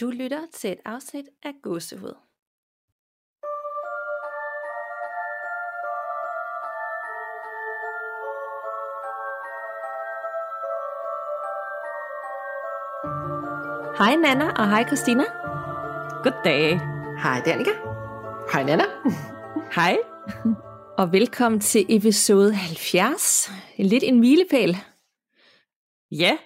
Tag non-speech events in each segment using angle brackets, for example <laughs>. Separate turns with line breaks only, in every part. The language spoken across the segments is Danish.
Du lytter til et afsnit af Gåsehud. Hej Nana og hej Christina.
Goddag.
Hej Danika. Hej Nana.
Hej. <laughs> Og velkommen til episode 70. Lidt en milepæl.
Ja,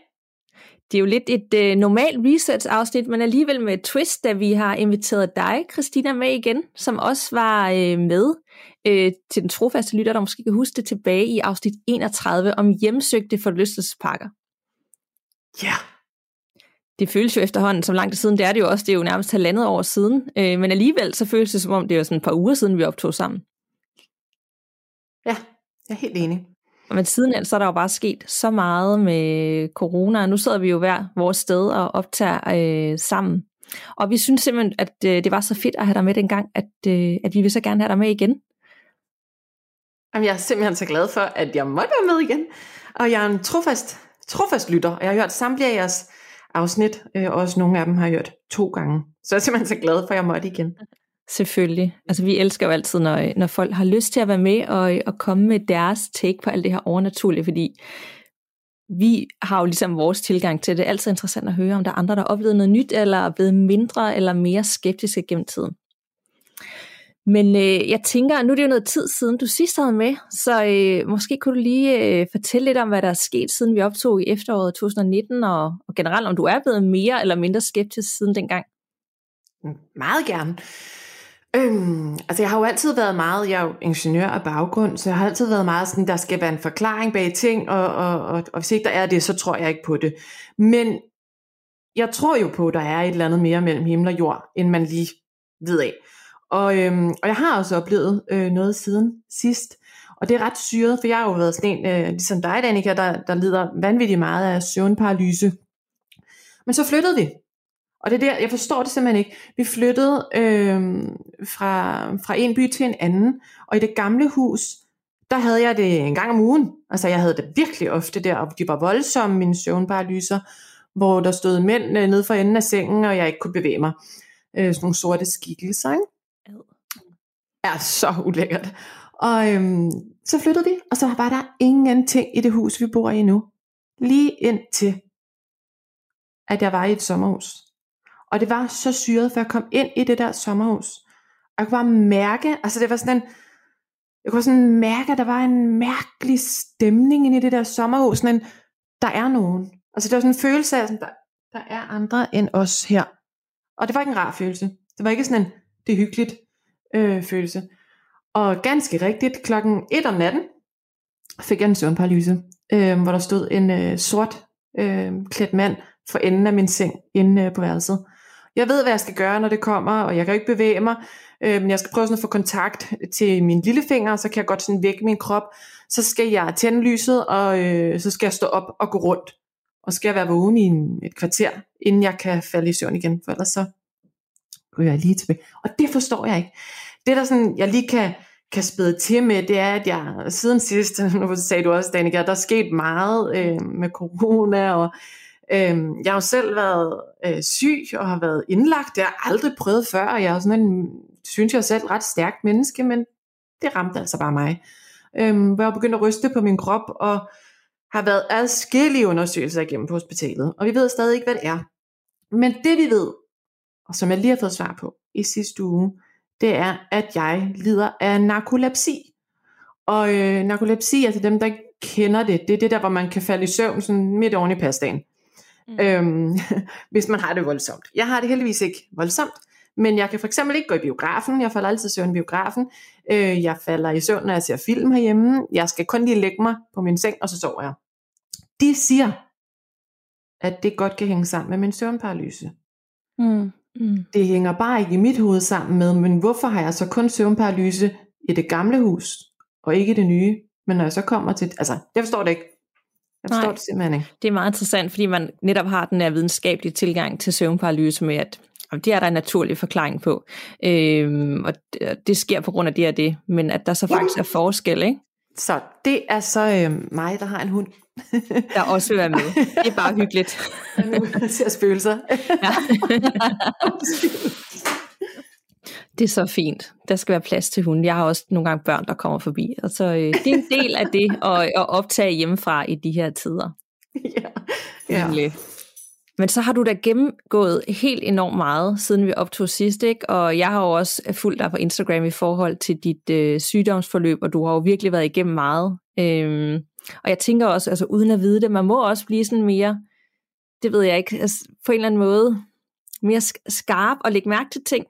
Det er jo lidt et øh, normalt research-afsnit, men alligevel med et twist, da vi har inviteret dig, Christina, med igen, som også var øh, med øh, til den trofaste lytter, der måske kan huske det tilbage i afsnit 31 om hjemsøgte forlystelsesparker.
Ja.
Det føles jo efterhånden som langt siden, det er det jo også, det er jo nærmest halvandet år siden, øh, men alligevel så føles det som om, det er sådan et par uger siden, vi optog sammen.
Ja, jeg er helt enig.
Men siden så er der jo bare sket så meget med corona, og nu sidder vi jo hver vores sted og optager øh, sammen. Og vi synes simpelthen, at øh, det var så fedt at have dig med dengang, at, øh, at vi vil så gerne have dig med igen.
Jamen, jeg er simpelthen så glad for, at jeg måtte være med igen. Og jeg er en trofast, trofast lytter, og jeg har hørt samtlige af jeres afsnit. Øh, også nogle af dem har jeg hørt to gange. Så jeg er simpelthen så glad for, at jeg måtte igen.
Selvfølgelig. Altså vi elsker jo altid, når, når folk har lyst til at være med og, og komme med deres take på alt det her overnaturlige, fordi vi har jo ligesom vores tilgang til det. Det er altid interessant at høre, om der er andre, der har oplevet noget nyt, eller er blevet mindre eller mere skeptiske gennem tiden. Men øh, jeg tænker, nu er det jo noget tid siden, du sidst havde med, så øh, måske kunne du lige øh, fortælle lidt om, hvad der er sket, siden vi optog i efteråret 2019, og, og generelt om du er blevet mere eller mindre skeptisk siden dengang.
Meget gerne. Øhm, altså jeg har jo altid været meget, jeg er jo ingeniør af baggrund, så jeg har altid været meget sådan, der skal være en forklaring bag ting, og, og, og, og hvis ikke der er det, så tror jeg ikke på det. Men jeg tror jo på, at der er et eller andet mere mellem himmel og jord, end man lige ved af. Og, øhm, og jeg har også oplevet øh, noget siden sidst, og det er ret syret, for jeg har jo været sådan en, øh, ligesom dig, Danika, der, der lider vanvittigt meget af søvnparalyse. Men så flyttede vi, og det er der, jeg forstår det simpelthen ikke. Vi flyttede øh, fra, fra en by til en anden, og i det gamle hus, der havde jeg det en gang om ugen. Altså jeg havde det virkelig ofte der, og de var voldsomme, mine søvnparalyser, hvor der stod mænd øh, nede for enden af sengen, og jeg ikke kunne bevæge mig. Øh, sådan nogle sorte skikkelser, ikke? er så ulækkert. Og øhm, så flyttede vi, og så var der ingenting i det hus, vi bor i nu. Lige indtil, at jeg var i et sommerhus. Og det var så syret, for jeg kom ind i det der sommerhus. Og jeg kunne bare mærke, altså det var sådan en, jeg kunne sådan mærke, at der var en mærkelig stemning inde i det der sommerhus. Sådan en, der er nogen. Altså det var sådan en følelse af, at der, der er andre end os her. Og det var ikke en rar følelse. Det var ikke sådan en, det er hyggeligt øh, følelse. Og ganske rigtigt, klokken 1 om natten, fik jeg en søvnparalyse, øh, hvor der stod en øh, sort øh, klædt mand for enden af min seng inde øh, på værelset. Jeg ved, hvad jeg skal gøre, når det kommer, og jeg kan jo ikke bevæge mig, øh, men jeg skal prøve sådan at få kontakt til min lillefinger, så kan jeg godt sådan vække min krop. Så skal jeg tænde lyset, og øh, så skal jeg stå op og gå rundt. Og skal jeg være vågen i en, et kvarter, inden jeg kan falde i søvn igen, for ellers så ryger jeg lige tilbage. Og det forstår jeg ikke. Det der sådan, jeg lige kan, kan spæde til med, det er, at jeg siden sidst, <laughs> nu sagde du også, Danika, der er sket meget øh, med corona, og Øhm, jeg har jo selv været øh, syg, og har været indlagt, det har jeg aldrig prøvet før, og jeg er sådan en, synes jeg selv, ret stærkt menneske, men det ramte altså bare mig. Øhm, hvor jeg begyndte at ryste på min krop, og har været adskillige undersøgelser igennem på hospitalet, og vi ved stadig ikke, hvad det er. Men det vi ved, og som jeg lige har fået svar på i sidste uge, det er, at jeg lider af narkolepsi. Og øh, narkolepsi, altså dem, der ikke kender det, det er det der, hvor man kan falde i søvn sådan midt oven i pasdagen. Mm. Øhm, <laughs> hvis man har det voldsomt. Jeg har det heldigvis ikke voldsomt, men jeg kan for eksempel ikke gå i biografen. Jeg falder altid i søvn i biografen. Øh, jeg falder i søvn, når jeg ser film herhjemme. Jeg skal kun lige lægge mig på min seng, og så sover jeg. De siger, at det godt kan hænge sammen med min søvnparalyse.
Mm. Mm.
Det hænger bare ikke i mit hoved sammen med, men hvorfor har jeg så kun søvnparalyse i det gamle hus, og ikke i det nye? Men når jeg så kommer til, altså, jeg forstår det ikke. Jeg forstår
Nej.
det simpelthen ikke.
Det er meget interessant, fordi man netop har den her videnskabelige tilgang til søvnparalyse med, at og det er der en naturlig forklaring på. Øhm, og det, det sker på grund af det og det, men at der så faktisk er forskel, ikke?
Så det er så øh, mig, der har en hund. <laughs>
der også vil være med. Det er bare hyggeligt. <laughs>
nu ser spøgelser.
ja. <laughs> Det er så fint. Der skal være plads til hunden. Jeg har også nogle gange børn, der kommer forbi. Og så øh, det er en del af det at, <laughs> at optage hjemmefra i de her tider.
Ja. ja.
Men så har du da gennemgået helt enormt meget, siden vi optog sidst, ikke? Og jeg har jo også fulgt dig på Instagram i forhold til dit øh, sygdomsforløb, og du har jo virkelig været igennem meget. Øhm, og jeg tænker også, altså uden at vide det, man må også blive sådan mere, det ved jeg ikke, altså, på en eller anden måde, mere skarp og lægge mærke til ting.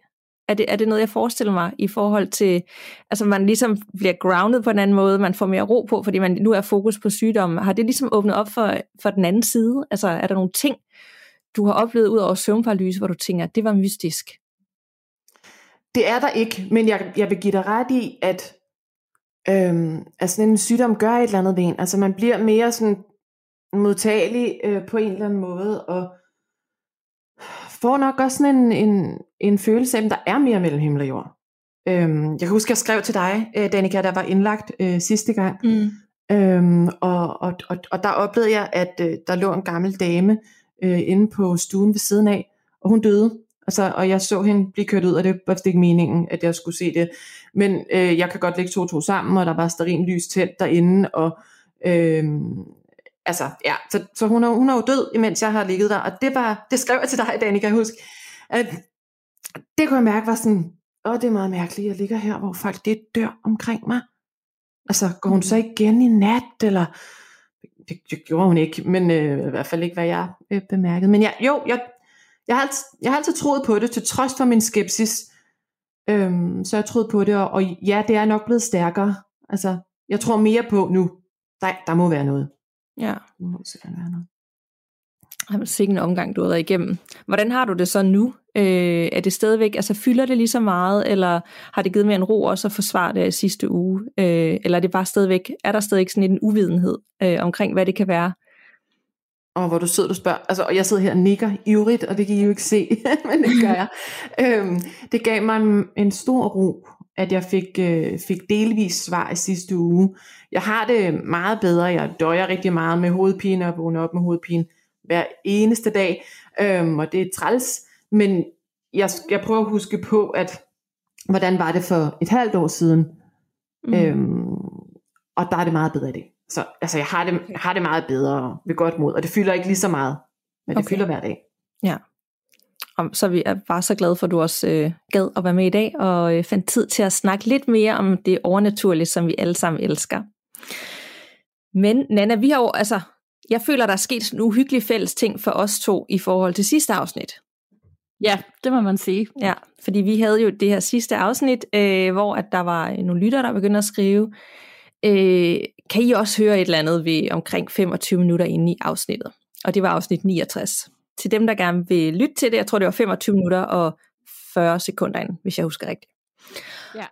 Er det, er det noget, jeg forestiller mig i forhold til, altså man ligesom bliver grounded på en anden måde, man får mere ro på, fordi man nu er fokus på sygdommen. Har det ligesom åbnet op for, for den anden side? Altså er der nogle ting, du har oplevet ud over søvnparalyse, hvor du tænker, det var mystisk?
Det er der ikke, men jeg, jeg vil give dig ret i, at øhm, altså en sygdom gør et eller andet ved en. Altså man bliver mere sådan modtagelig øh, på en eller anden måde, og får nok også sådan en, en, en følelse af, at der er mere mellem himmel og jord. Øhm, jeg kan huske, at jeg skrev til dig, øh, Danika, der var indlagt øh, sidste gang, mm. øhm, og, og, og, og der oplevede jeg, at øh, der lå en gammel dame øh, inde på stuen ved siden af, og hun døde. Altså, og jeg så hende blive kørt ud, og det var ikke meningen, at jeg skulle se det. Men øh, jeg kan godt lægge to og to sammen, og der var sterin lys tændt derinde, og øh, altså, ja, så, så hun, er, hun er jo død, imens jeg har ligget der, og det var, det skrev jeg til dig, Danika, jeg huske, at det kunne jeg mærke var sådan, åh, det er meget mærkeligt, jeg ligger her, hvor folk det dør omkring mig. Altså, går hun så mm. igen i nat, eller det, det gjorde hun ikke, men øh, i hvert fald ikke, hvad jeg øh, bemærkede. Men ja, jo, jeg, jeg, har altid, jeg har altid troet på det, til trods for min skepsis. Øhm, så jeg troede på det, og, og ja, det er nok blevet stærkere. Altså, jeg tror mere på nu, der, der må være noget.
Ja. Der må være noget. Jamen, sikke en omgang, du har været igennem. Hvordan har du det så nu? Øh, er det stadigvæk, altså fylder det lige så meget, eller har det givet mere en ro også at forsvare det sidste uge? Øh, eller er det bare stadigvæk, er der stadigvæk sådan en uvidenhed øh, omkring, hvad det kan være?
Og hvor du sidder du spørger, altså, og jeg sidder her og nikker ivrigt, og det kan I jo ikke se, <laughs> men det gør jeg. <laughs> øhm, det gav mig en, en stor ro, at jeg fik, øh, fik delvis svar i sidste uge. Jeg har det meget bedre, jeg døjer rigtig meget med hovedpine og vågner op med hovedpine hver eneste dag, øhm, og det er træls, men jeg, jeg prøver at huske på, at hvordan var det for et halvt år siden, mm. øhm, og der er det meget bedre i det. Så altså, jeg, har det, jeg har det meget bedre ved godt mod, og det fylder ikke lige så meget, men det okay. fylder hver dag.
Ja. Og så er vi bare så glade for, at du også øh, gad at være med i dag, og øh, fandt tid til at snakke lidt mere om det overnaturlige, som vi alle sammen elsker. Men Nana, vi har jo, altså, jeg føler, der er sket en uhyggelig fælles ting for os to i forhold til sidste afsnit.
Ja, det må man sige.
Ja, fordi vi havde jo det her sidste afsnit, øh, hvor at der var nogle lyttere, der begyndte at skrive, øh, kan I også høre et eller andet ved omkring 25 minutter inde i afsnittet? Og det var afsnit 69. Til dem, der gerne vil lytte til det, jeg tror det var 25 minutter og 40 sekunder ind, hvis jeg husker rigtigt. Ja.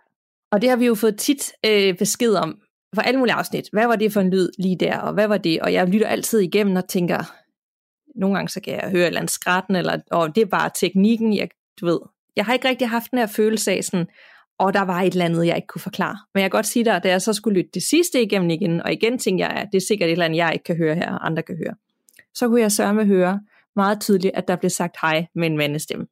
Og det har vi jo fået tit øh, besked om, for alle mulige afsnit. Hvad var det for en lyd lige der, og hvad var det? Og jeg lytter altid igennem og tænker, nogle gange så kan jeg høre et eller andet skratten, eller og det er bare teknikken, jeg, du ved. Jeg har ikke rigtig haft den her følelse af sådan, og der var et eller andet, jeg ikke kunne forklare. Men jeg kan godt sige dig, at da jeg så skulle lytte det sidste igennem igen, og igen tænkte jeg, at det er sikkert et eller andet, jeg ikke kan høre her, og andre kan høre. Så kunne jeg sørge med at høre meget tydeligt, at der blev sagt hej med en mandestemme.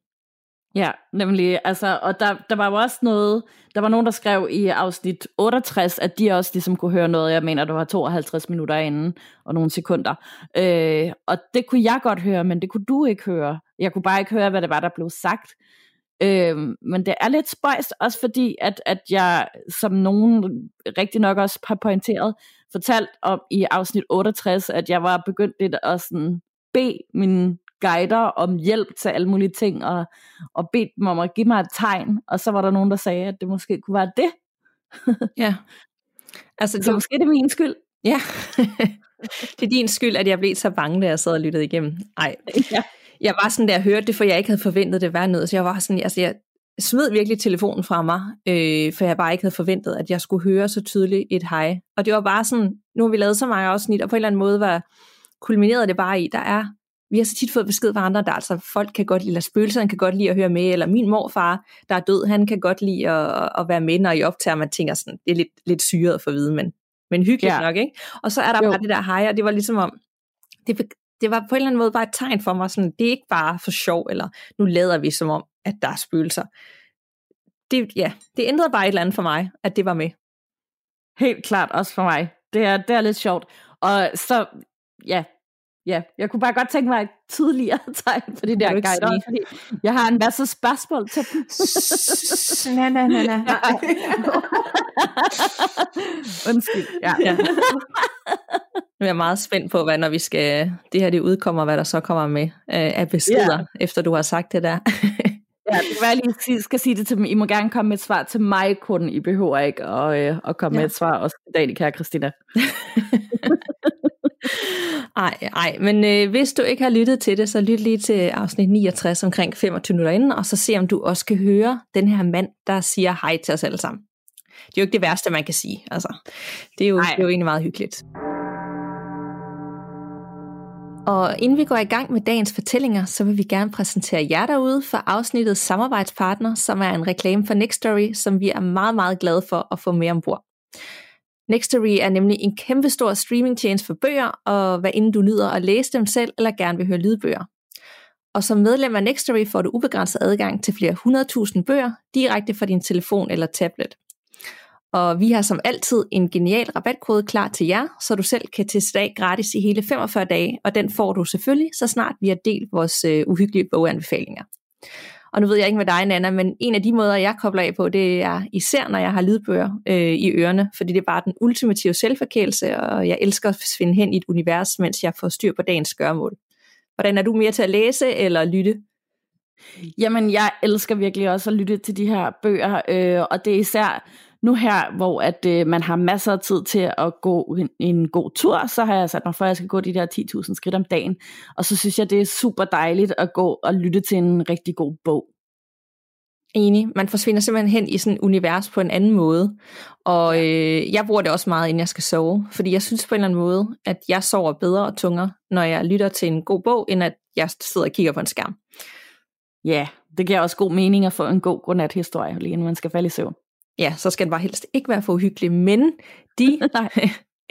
Ja, nemlig, altså, og der, der var jo også noget, der var nogen, der skrev i afsnit 68, at de også ligesom kunne høre noget, jeg mener, det var 52 minutter inden, og nogle sekunder. Øh, og det kunne jeg godt høre, men det kunne du ikke høre. Jeg kunne bare ikke høre, hvad det var, der blev sagt. Øh, men det er lidt spøjst, også fordi, at, at jeg, som nogen rigtig nok også har pointeret, fortalt om i afsnit 68, at jeg var begyndt lidt at sådan bede min guider om hjælp til alle mulige ting, og, og bedt dem om at give mig et tegn, og så var der nogen, der sagde, at det måske kunne være det.
ja. <laughs>
Altså, så måske det er min skyld.
Ja. <laughs> det er din skyld, at jeg blev så bange, da jeg sad og lyttede igennem. Nej. <laughs> Ja. Jeg var sådan, da jeg hørte det, for jeg ikke havde forventet det var noget, så jeg var sådan, altså jeg smed virkelig telefonen fra mig, øh, for jeg bare ikke havde forventet, at jeg skulle høre så tydeligt et hej. Og det var bare sådan, nu har vi lavet så mange afsnit, og på en eller anden måde var kulmineret det bare i, der er vi har så tit fået besked fra andre, der altså folk kan godt lide, eller spøgelserne kan godt lide at høre med, eller min morfar, der er død, han kan godt lide at, at være med, når I optager, man tænker sådan, det er lidt, lidt syret for at vide, men men hyggeligt ja. nok, ikke? Og så er der jo. bare det der hej, og det var ligesom om, det, det var på en eller anden måde bare et tegn for mig, sådan, det er ikke bare for sjov, eller nu lader vi som om, at der er spøgelser. Det, ja, det ændrede bare et eller andet for mig, at det var med.
Helt klart, også for mig. Det er, det er lidt sjovt. Og så, ja, ja, jeg kunne bare godt tænke mig et tydeligere <laughs> tegn på de der guider, fordi jeg har en masse spørgsmål til dem.
nej, nej, nej, nej.
Undskyld. Ja. ja.
Nu er jeg meget spændt på, hvad når vi skal, det her det udkommer, hvad der så kommer med øh, af beskeder, ja. efter du har sagt det der. <laughs>
ja, det jeg lige skal sige det til dem. I må gerne komme med et svar til mig kun. I behøver ikke at, øh, at komme ja. med et svar også til Danica Christina. <laughs>
Ej, ej, men øh, hvis du ikke har lyttet til det, så lyt lige til afsnit 69 omkring 25 minutter inden, og så se om du også kan høre den her mand, der siger hej til os alle sammen. Det er jo ikke det værste, man kan sige. Altså, det, er jo, det er jo egentlig meget hyggeligt. Og inden vi går i gang med dagens fortællinger, så vil vi gerne præsentere jer derude for afsnittet Samarbejdspartner, som er en reklame for Nextory, som vi er meget, meget glade for at få med ombord. Nextory er nemlig en kæmpe stor streamingtjeneste for bøger, og hvad inden du nyder at læse dem selv, eller gerne vil høre lydbøger. Og som medlem af Nextory får du ubegrænset adgang til flere 100.000 bøger direkte fra din telefon eller tablet. Og vi har som altid en genial rabatkode klar til jer, så du selv kan teste af gratis i hele 45 dage, og den får du selvfølgelig, så snart vi har delt vores øh, uhyggelige boganbefalinger. Og nu ved jeg ikke med dig, Nana, men en af de måder, jeg kobler af på, det er især, når jeg har lydbøger øh, i ørerne, fordi det er bare den ultimative selvforkælelse, og jeg elsker at svinde hen i et univers, mens jeg får styr på dagens gørmål. Hvordan er du mere til at læse eller lytte?
Jamen, jeg elsker virkelig også at lytte til de her bøger, øh, og det er især nu her, hvor at øh, man har masser af tid til at gå en, en god tur, så har jeg sat mig for, at jeg skal gå de der 10.000 skridt om dagen. Og så synes jeg, det er super dejligt at gå og lytte til en rigtig god bog.
Enig. Man forsvinder simpelthen hen i sådan et univers på en anden måde. Og øh, jeg bruger det også meget, inden jeg skal sove. Fordi jeg synes på en eller anden måde, at jeg sover bedre og tungere, når jeg lytter til en god bog, end at jeg sidder og kigger på en skærm.
Ja, det giver også god mening at få en god godnat-historie, lige inden man skal falde i søvn
ja, så skal den bare helst ikke være for uhyggelig, men de <laughs>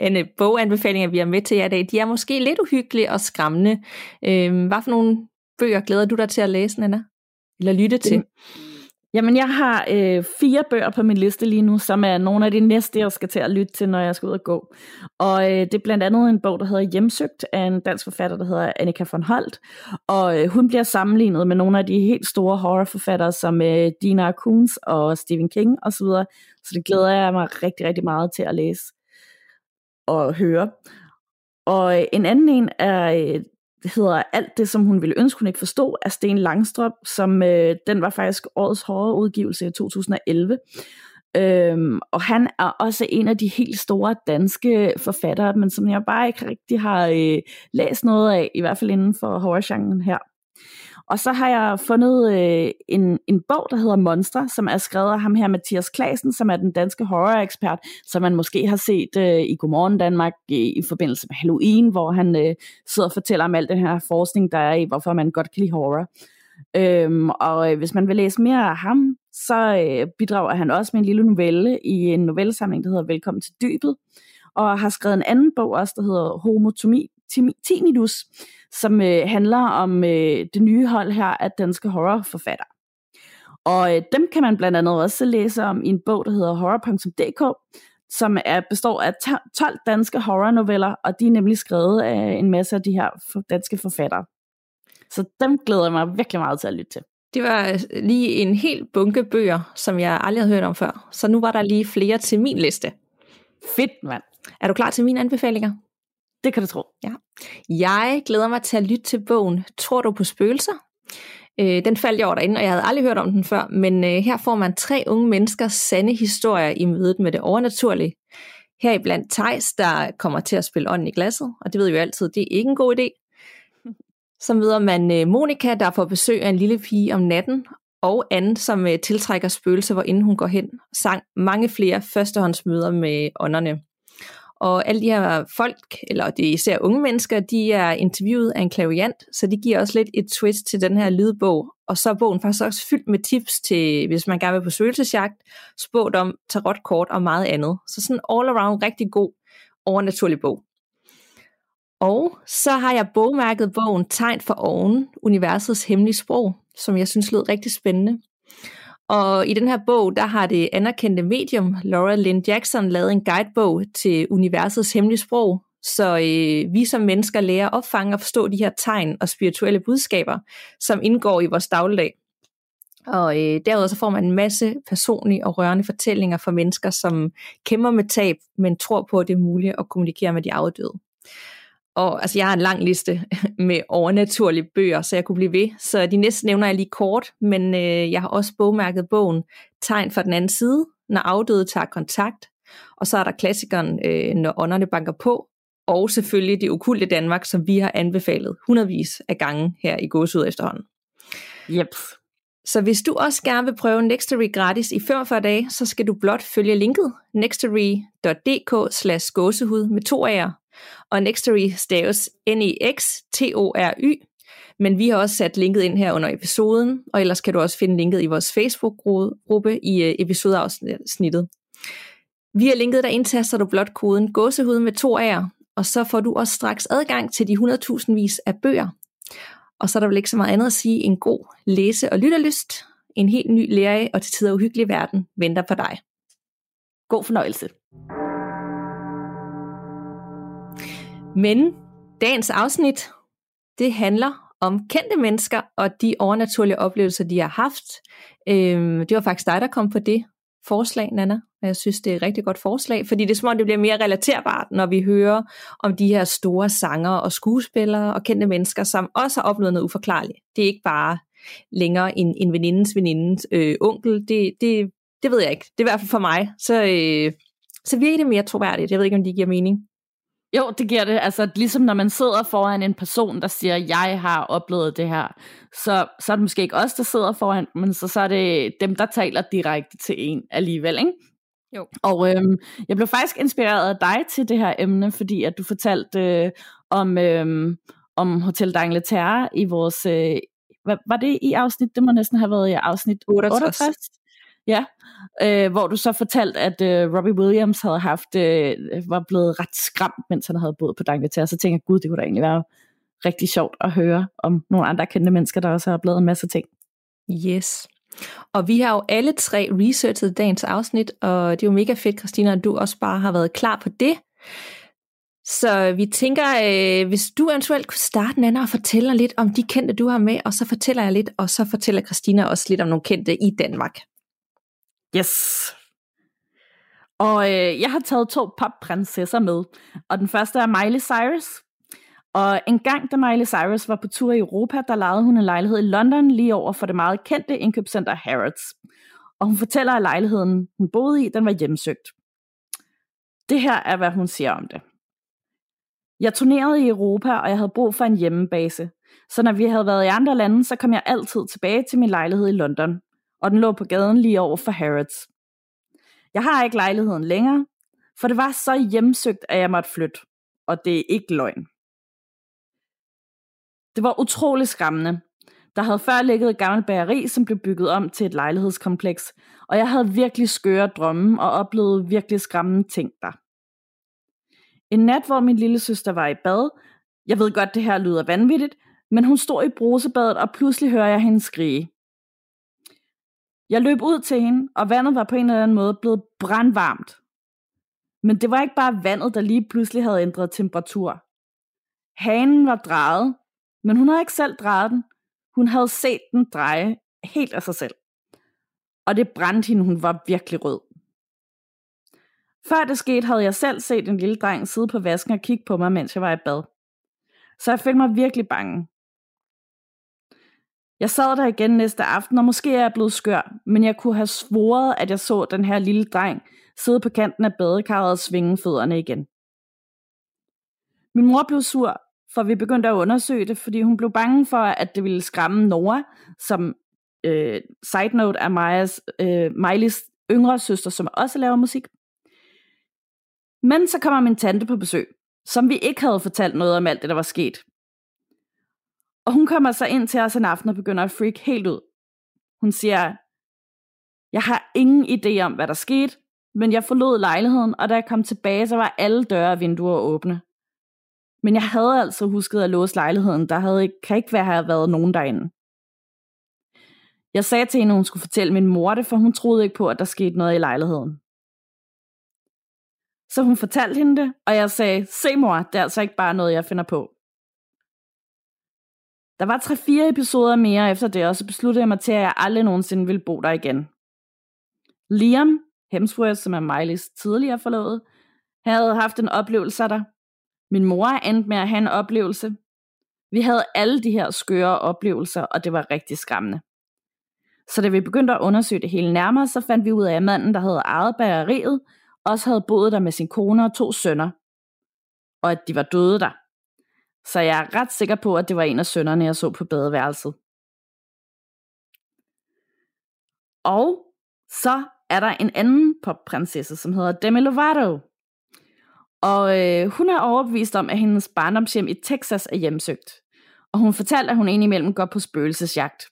<laughs> en boganbefalinger, vi har med til jer i dag, de er måske lidt uhyggelige og skræmmende. Øhm, hvad for nogle bøger glæder du dig til at læse, Nana? Eller lytte til?
Jamen, jeg har øh, fire bøger på min liste lige nu, som er nogle af de næste, jeg skal til at lytte til, når jeg skal ud og gå. Og øh, det er blandt andet en bog, der hedder Hjemsøgt, af en dansk forfatter, der hedder Annika von Holt. Og øh, hun bliver sammenlignet med nogle af de helt store horrorforfattere, som øh, Dina Koons og Stephen King osv. Så, så det glæder jeg mig rigtig, rigtig meget til at læse og høre. Og øh, en anden en er øh, hedder Alt det, som hun ville ønske, hun ikke forstod, af Sten Langstrøm, som øh, den var faktisk årets hårde udgivelse i 2011. Øhm, og han er også en af de helt store danske forfattere, men som jeg bare ikke rigtig har øh, læst noget af, i hvert fald inden for horrorgenren her. Og så har jeg fundet øh, en, en bog, der hedder Monstre, som er skrevet af ham her, Mathias Klasen, som er den danske horror-ekspert, som man måske har set øh, i Godmorgen Danmark i, i forbindelse med Halloween, hvor han øh, sidder og fortæller om al den her forskning, der er i, hvorfor man godt kan lide horror. Øhm, og øh, hvis man vil læse mere af ham, så øh, bidrager han også med en lille novelle i en novellesamling, der hedder Velkommen til dybet, og har skrevet en anden bog også, der hedder Homotomi Tinnitus, som øh, handler om øh, det nye hold her af danske horrorforfattere. Og øh, dem kan man blandt andet også læse om i en bog, der hedder horror.dk, som er, består af 12 danske horrornoveller, og de er nemlig skrevet af en masse af de her danske forfattere. Så dem glæder jeg mig virkelig meget til at lytte til.
Det var øh, lige en helt bunke bøger, som jeg aldrig havde hørt om før. Så nu var der lige flere til min liste.
Fedt, mand.
Er du klar til mine anbefalinger?
Det kan du tro.
Ja. Jeg glæder mig til at lytte til bogen Tror du på spøgelser? Øh, den faldt jeg over derinde, og jeg havde aldrig hørt om den før, men øh, her får man tre unge menneskers sande historier i mødet med det overnaturlige. Her blandt Tejs, der kommer til at spille ånden i glasset, og det ved vi jo altid, det er ikke en god idé. <laughs> Så møder man øh, Monika, der får besøg af en lille pige om natten, og Anne, som øh, tiltrækker spøgelser, hvor inden hun går hen, sang mange flere førstehåndsmøder med ånderne. Og alle de her folk, eller det er især unge mennesker, de er interviewet af en klaviant, så det giver også lidt et twist til den her lydbog. Og så er bogen faktisk også fyldt med tips til, hvis man gerne vil på spøgelsesjagt, spådom, tarotkort og meget andet. Så sådan all around rigtig god overnaturlig bog. Og så har jeg bogmærket bogen Tegn for oven, universets hemmelige sprog, som jeg synes lød rigtig spændende. Og i den her bog, der har det anerkendte medium Laura Lynn Jackson lavet en guidebog til universets hemmelige sprog, så øh, vi som mennesker lærer at opfange og forstå de her tegn og spirituelle budskaber, som indgår i vores dagligdag. Og øh, derudover så får man en masse personlige og rørende fortællinger fra mennesker, som kæmper med tab, men tror på, at det er muligt at kommunikere med de afdøde. Og altså, jeg har en lang liste <laughs> med overnaturlige bøger, så jeg kunne blive ved. Så de næste nævner jeg lige kort, men øh, jeg har også bogmærket bogen Tegn for den anden side, når afdøde tager kontakt. Og så er der klassikeren øh, Når ånderne banker på, og selvfølgelig det okulte Danmark, som vi har anbefalet hundredvis af gange her i Gåsud efterhånden.
Yep.
Så hvis du også gerne vil prøve Nextory gratis i 45 dage, så skal du blot følge linket nextory.dk slash gåsehud med to A'er. Og Nextory staves N-E-X-T-O-R-Y. Men vi har også sat linket ind her under episoden, og ellers kan du også finde linket i vores Facebook-gruppe i øh, episodeafsnittet. episodeafsnittet. Via linket der indtaster du blot koden gåsehud med to A'er, og så får du også straks adgang til de 100.000 vis af bøger. Og så er der vel ikke så meget andet at sige, en god læse- og lytterlyst, en helt ny lære og til tider uhyggelig verden venter på dig.
God fornøjelse.
Men dagens afsnit, det handler om kendte mennesker og de overnaturlige oplevelser, de har haft. Øhm, det var faktisk dig, der kom på det forslag, Nana. Og jeg synes, det er et rigtig godt forslag, fordi det er som om, det bliver mere relaterbart, når vi hører om de her store sanger og skuespillere og kendte mennesker, som også har oplevet noget uforklarligt. Det er ikke bare længere en, en venindens venindens øh, onkel. Det, det, det ved jeg ikke. Det er i hvert fald for mig. Så, øh, så virker det mere troværdigt. Jeg ved ikke, om det giver mening.
Jo, det giver det. Altså, ligesom når man sidder foran en person, der siger, jeg har oplevet det her, så, så er det måske ikke os, der sidder foran, men så, så er det dem, der taler direkte til en alligevel, ikke?
Jo.
Og øhm, jeg blev faktisk inspireret af dig til det her emne, fordi at du fortalte øh, om, øh, om Hotel d'Angleterre i vores... Øh, hvad, var det i afsnit? Det må næsten have været i afsnit 68. 68. Ja, øh, hvor du så fortalte, at øh, Robbie Williams havde haft, øh, var blevet ret skræmt, mens han havde boet på D'Angleterre. Så tænkte jeg, gud, det kunne da egentlig være rigtig sjovt at høre om nogle andre kendte mennesker, der også har blevet en masse ting.
Yes. Og vi har jo alle tre researchet dagens afsnit, og det er jo mega fedt, Christina, at du også bare har været klar på det. Så vi tænker, øh, hvis du eventuelt kunne starte, Nana, og fortælle lidt om de kendte, du har med, og så fortæller jeg lidt, og så fortæller Christina også lidt om nogle kendte i Danmark.
Yes. Og øh, jeg har taget to popprinsesser med, og den første er Miley Cyrus. Og en gang, da Miley Cyrus var på tur i Europa, der lejede hun en lejlighed i London lige over for det meget kendte indkøbscenter Harrods. Og hun fortæller, at lejligheden, hun boede i, den var hjemsøgt. Det her er, hvad hun siger om det. Jeg turnerede i Europa, og jeg havde brug for en hjemmebase. Så når vi havde været i andre lande, så kom jeg altid tilbage til min lejlighed i London. Og den lå på gaden lige over for Harrods. Jeg har ikke lejligheden længere, for det var så hjemsøgt, at jeg måtte flytte. Og det er ikke løgn. Det var utrolig skræmmende. Der havde før ligget et gammelt bageri, som blev bygget om til et lejlighedskompleks, og jeg havde virkelig skøre drømme og oplevede virkelig skræmmende ting der. En nat, hvor min lille søster var i bad, jeg ved godt, det her lyder vanvittigt, men hun stod i brusebadet, og pludselig hører jeg hende skrige. Jeg løb ud til hende, og vandet var på en eller anden måde blevet brandvarmt. Men det var ikke bare vandet, der lige pludselig havde ændret temperatur. Hanen var drejet, men hun havde ikke selv drejet den. Hun havde set den dreje helt af sig selv. Og det brændte hende, hun var virkelig rød. Før det skete, havde jeg selv set en lille dreng sidde på vasken og kigge på mig, mens jeg var i bad. Så jeg følte mig virkelig bange. Jeg sad der igen næste aften, og måske er jeg blevet skør, men jeg kunne have svoret, at jeg så den her lille dreng sidde på kanten af badekarret og svinge fødderne igen. Min mor blev sur, for vi begyndte at undersøge det, fordi hun blev bange for, at det ville skræmme Nora, som øh, side note er Majas, øh, Miley's yngre søster, som også laver musik. Men så kommer min tante på besøg, som vi ikke havde fortalt noget om alt det, der var sket. Og hun kommer så ind til os en aften og begynder at freak helt ud. Hun siger, jeg har ingen idé om, hvad der skete, men jeg forlod lejligheden, og da jeg kom tilbage, så var alle døre og vinduer åbne. Men jeg havde altså husket at låse lejligheden. Der havde ikke, kan ikke være, have været nogen derinde. Jeg sagde til hende, at hun skulle fortælle min mor det, for hun troede ikke på, at der skete noget i lejligheden. Så hun fortalte hende det, og jeg sagde, se mor, det er altså ikke bare noget, jeg finder på. Der var tre fire episoder mere efter det, og så besluttede jeg mig til, at jeg aldrig nogensinde ville bo der igen. Liam Hemsworth, som er Miley's tidligere forlovet, havde haft en oplevelse der. Min mor endte med at have en oplevelse. Vi havde alle de her skøre oplevelser, og det var rigtig skræmmende. Så da vi begyndte at undersøge det hele nærmere, så fandt vi ud af, at manden, der havde ejet bageriet, også havde boet der med sin kone og to sønner. Og at de var døde der. Så jeg er ret sikker på, at det var en af sønnerne, jeg så på badeværelset. Og så er der en anden popprinsesse, som hedder Demi Lovato. Og øh, hun er overbevist om, at hendes barndomshjem i Texas er hjemsøgt. Og hun fortalte, at hun indimellem går på spøgelsesjagt.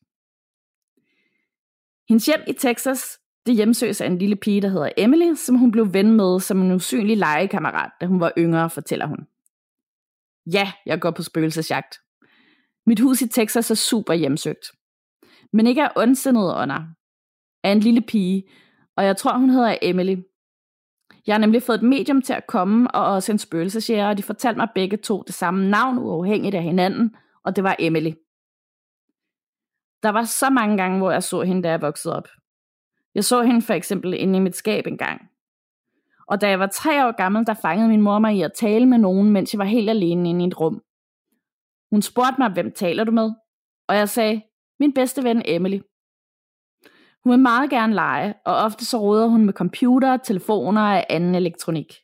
Hendes hjem i Texas, det hjemsøges af en lille pige, der hedder Emily, som hun blev ven med som en usynlig legekammerat, da hun var yngre, fortæller hun. Ja, jeg går på spøgelsesjagt. Mit hus i Texas er super hjemsøgt. Men ikke af ondsindede ånder. Af en lille pige, og jeg tror, hun hedder Emily. Jeg har nemlig fået et medium til at komme, og også en spøgelsesjæger, og de fortalte mig begge to det samme navn, uafhængigt af hinanden, og det var Emily. Der var så mange gange, hvor jeg så hende, da jeg voksede op. Jeg så hende for eksempel inde i mit skab engang. Og da jeg var tre år gammel, der fangede min mor mig i at tale med nogen, mens jeg var helt alene inde i et rum. Hun spurgte mig, hvem taler du med? Og jeg sagde, min bedste ven Emily. Hun vil meget gerne lege, og ofte så råder hun med computer, telefoner og anden elektronik.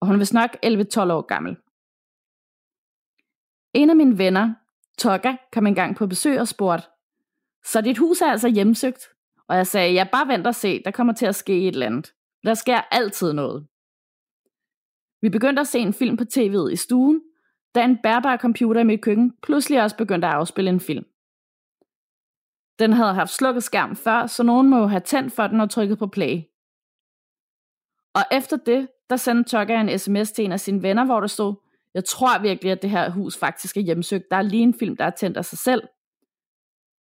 Og hun er vist nok 11-12 år gammel. En af mine venner, Toga, kom engang på besøg og spurgte, så dit hus er altså hjemsøgt? Og jeg sagde, ja, bare vent og se, der kommer til at ske et eller andet. Der sker altid noget. Vi begyndte at se en film på tv'et i stuen, da en bærbar computer i mit køkken pludselig også begyndte at afspille en film. Den havde haft slukket skærm før, så nogen må have tændt for den og trykket på play. Og efter det, der sendte Tokka en sms til en af sine venner, hvor der stod, jeg tror virkelig, at det her hus faktisk er hjemsøgt. Der er lige en film, der er tændt af sig selv.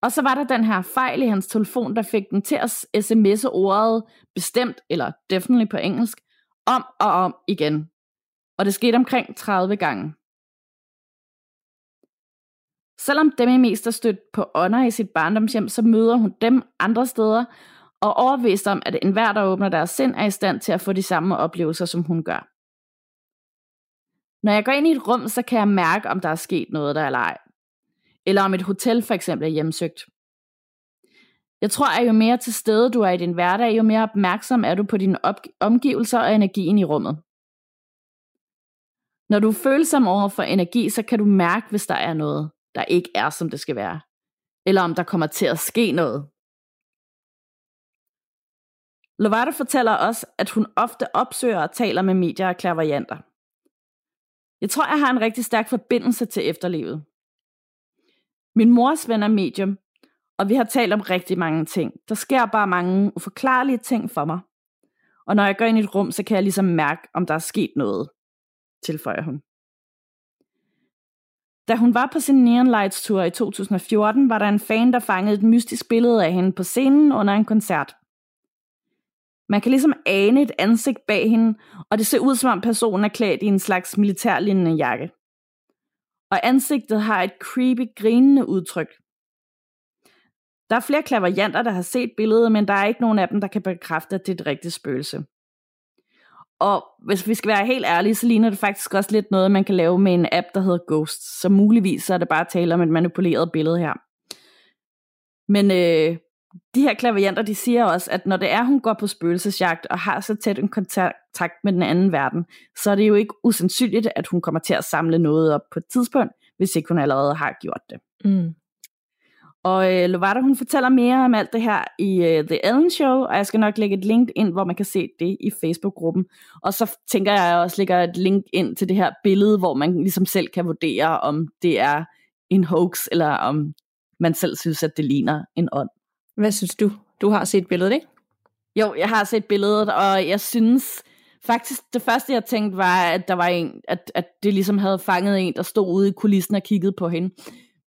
Og så var der den her fejl i hans telefon, der fik den til at sms'e ordet bestemt, eller definitely på engelsk, om og om igen. Og det skete omkring 30 gange. Selvom Demi mest er stødt på ånder i sit barndomshjem, så møder hun dem andre steder, og overbevist om, at enhver, der åbner deres sind, er i stand til at få de samme oplevelser, som hun gør. Når jeg går ind i et rum, så kan jeg mærke, om der er sket noget, der eller ej. Eller om et hotel for eksempel er hjemsøgt. Jeg tror, at jo mere til stede du er i din hverdag, jo mere opmærksom er du på dine omgivelser og energien i rummet. Når du er følsom over for energi, så kan du mærke, hvis der er noget der ikke er, som det skal være. Eller om der kommer til at ske noget. Lovato fortæller også, at hun ofte opsøger og taler med medier og klaverianter. Jeg tror, jeg har en rigtig stærk forbindelse til efterlivet. Min mors ven er medium, og vi har talt om rigtig mange ting. Der sker bare mange uforklarlige ting for mig. Og når jeg går ind i et rum, så kan jeg ligesom mærke, om der er sket noget, tilføjer hun. Da hun var på sin Neon Lights Tour i 2014, var der en fan, der fangede et mystisk billede af hende på scenen under en koncert. Man kan ligesom ane et ansigt bag hende, og det ser ud som om personen er klædt i en slags militærlignende jakke. Og ansigtet har et creepy, grinende udtryk. Der er flere klaverianter, der har set billedet, men der er ikke nogen af dem, der kan bekræfte, at det er et rigtigt spøgelse. Og hvis vi skal være helt ærlige, så ligner det faktisk også lidt noget, man kan lave med en app, der hedder Ghost. Så muligvis så er det bare tale om et manipuleret billede her. Men øh, de her klavianter, de siger også, at når det er, hun går på spøgelsesjagt og har så tæt en kontakt med den anden verden, så er det jo ikke usandsynligt, at hun kommer til at samle noget op på et tidspunkt, hvis ikke hun allerede har gjort det. Mm. Og øh, Lovato, hun fortæller mere om alt det her i øh, The Ellen Show, og jeg skal nok lægge et link ind, hvor man kan se det i Facebook-gruppen. Og så tænker jeg, at jeg også lægger et link ind til det her billede, hvor man ligesom selv kan vurdere, om det er en hoax, eller om man selv synes, at det ligner en ånd.
Hvad synes du? Du har set billedet, ikke?
Jo, jeg har set billedet, og jeg synes faktisk, det første jeg tænkte var, at der var en, at, at det ligesom havde fanget en, der stod ude i kulissen og kiggede på hende.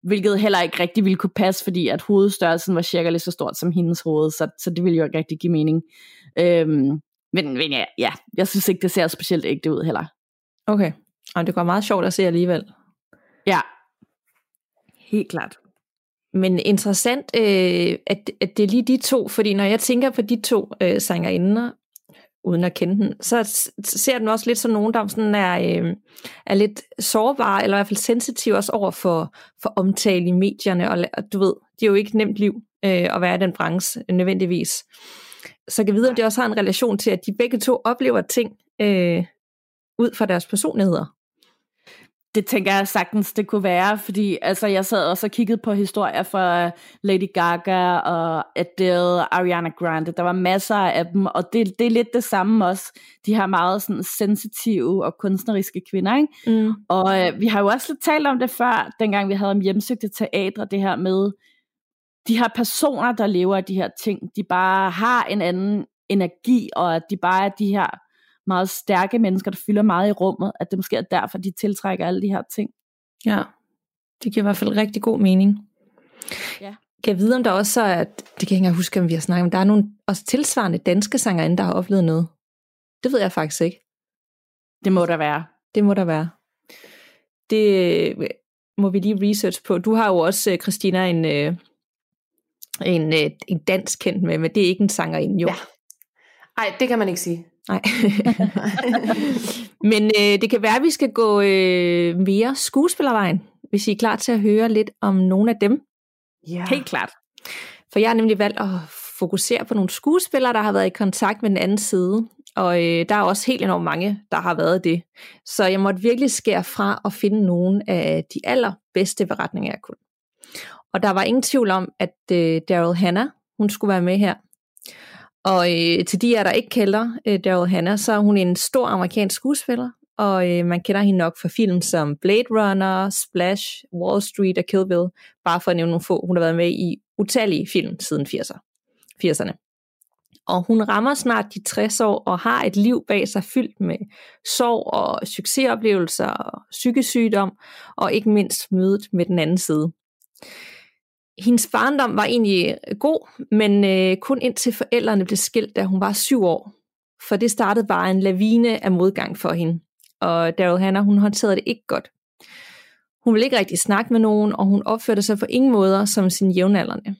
Hvilket heller ikke rigtig ville kunne passe, fordi at hovedstørrelsen var cirka lige så stort som hendes hoved, så, så det ville jo ikke rigtig give mening. Øhm, men, men ja, ja, jeg synes ikke, det ser specielt ægte ud heller.
Okay, og det går meget sjovt at se alligevel.
Ja, helt klart.
Men interessant, øh, at, at det er lige de to, fordi når jeg tænker på de to øh, sangerinder, uden at kende den, så ser den også lidt som nogen, der sådan er, øh, er lidt sårbare, eller i hvert fald sensitive også over for, for omtale i medierne, og, og du ved, det er jo ikke nemt liv øh, at være i den branche nødvendigvis. Så kan vide, om det også har en relation til, at de begge to oplever ting øh, ud fra deres personligheder.
Det tænker jeg sagtens, det kunne være, fordi altså, jeg sad også og kiggede på historier fra Lady Gaga og Adele, Ariana Grande. Der var masser af dem, og det, det er lidt det samme også. De her meget sådan, sensitive og kunstneriske kvinder. Ikke? Mm. Og øh, vi har jo også lidt talt om det før, dengang vi havde om hjemsøgte teatre, det her med de her personer, der lever af de her ting, de bare har en anden energi, og at de bare er de her meget stærke mennesker, der fylder meget i rummet, at det måske er derfor, de tiltrækker alle de her ting.
Ja, det giver i hvert fald rigtig god mening. Ja. Kan jeg vide, om der også er, at, det kan jeg ikke huske, om vi har snakket om, der er nogle også tilsvarende danske sangerinder, der har oplevet noget. Det ved jeg faktisk ikke.
Det må der være.
Det må der være. Det øh, må vi lige research på. Du har jo også, øh, Christina, en, øh, en, en dansk kendt med, men det er ikke en sangerinde, jo. Ja.
Nej, det kan man ikke sige.
Nej. <laughs> Men øh, det kan være, at vi skal gå øh, mere skuespillervejen, hvis I er klar til at høre lidt om nogle af dem.
Ja. Helt klart.
For jeg har nemlig valgt at fokusere på nogle skuespillere, der har været i kontakt med den anden side. Og øh, der er også helt enormt mange, der har været det. Så jeg måtte virkelig skære fra og finde nogle af de allerbedste beretninger, jeg kunne. Og der var ingen tvivl om, at øh, Daryl Hannah, hun skulle være med her. Og øh, til de af der ikke kender øh, Daryl Hannah, så er hun en stor amerikansk skuespiller, og øh, man kender hende nok for film som Blade Runner, Splash, Wall Street og Kill Bill, bare for at nævne nogle få. Hun har været med i utallige film siden 80'er, 80'erne. Og hun rammer snart de 60 år og har et liv bag sig fyldt med sorg og succesoplevelser og psykisk sygdom, og ikke mindst mødet med den anden side hendes barndom var egentlig øh, god, men øh, kun indtil forældrene blev skilt, da hun var syv år. For det startede bare en lavine af modgang for hende. Og Daryl Hannah, hun håndterede det ikke godt. Hun ville ikke rigtig snakke med nogen, og hun opførte sig på ingen måder som sin jævnaldrende.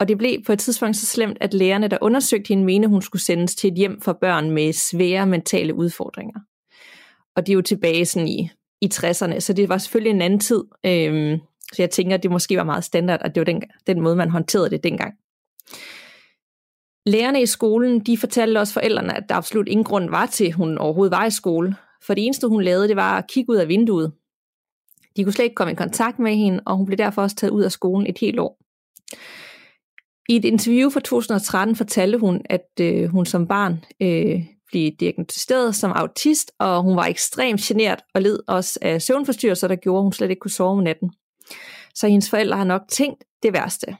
Og det blev på et tidspunkt så slemt, at lærerne, der undersøgte hende, mente, hun skulle sendes til et hjem for børn med svære mentale udfordringer. Og det er jo tilbage sådan i, i 60'erne, så det var selvfølgelig en anden tid. Øhm, så jeg tænker, at det måske var meget standard, at det var den, den måde, man håndterede det dengang. Lærerne i skolen, de fortalte også forældrene, at der absolut ingen grund var til, at hun overhovedet var i skole. For det eneste, hun lavede, det var at kigge ud af vinduet. De kunne slet ikke komme i kontakt med hende, og hun blev derfor også taget ud af skolen et helt år. I et interview fra 2013 fortalte hun, at øh, hun som barn øh, blev diagnosticeret som autist, og hun var ekstremt genert og led også af søvnforstyrrelser, der gjorde, at hun slet ikke kunne sove om natten. Så hendes forældre har nok tænkt det værste.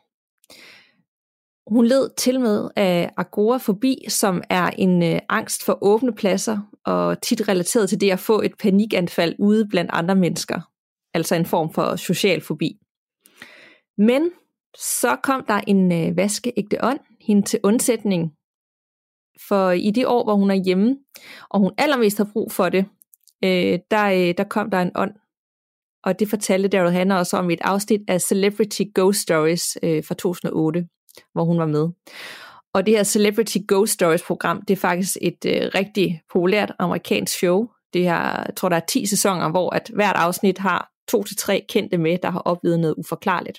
Hun led til med af agorafobi, som er en øh, angst for åbne pladser, og tit relateret til det at få et panikanfald ude blandt andre mennesker. Altså en form for social fobi. Men så kom der en øh, vaskeægte ånd, hende til undsætning. For i de år, hvor hun er hjemme, og hun allermest har brug for det, øh, der, øh, der kom der en ånd, og det fortalte Daryl Hannah også om i et afsnit af Celebrity Ghost Stories øh, fra 2008, hvor hun var med. Og det her Celebrity Ghost Stories program, det er faktisk et øh, rigtig populært amerikansk show. Det her, jeg tror, der er 10 sæsoner, hvor at hvert afsnit har to til tre kendte med, der har oplevet noget uforklarligt.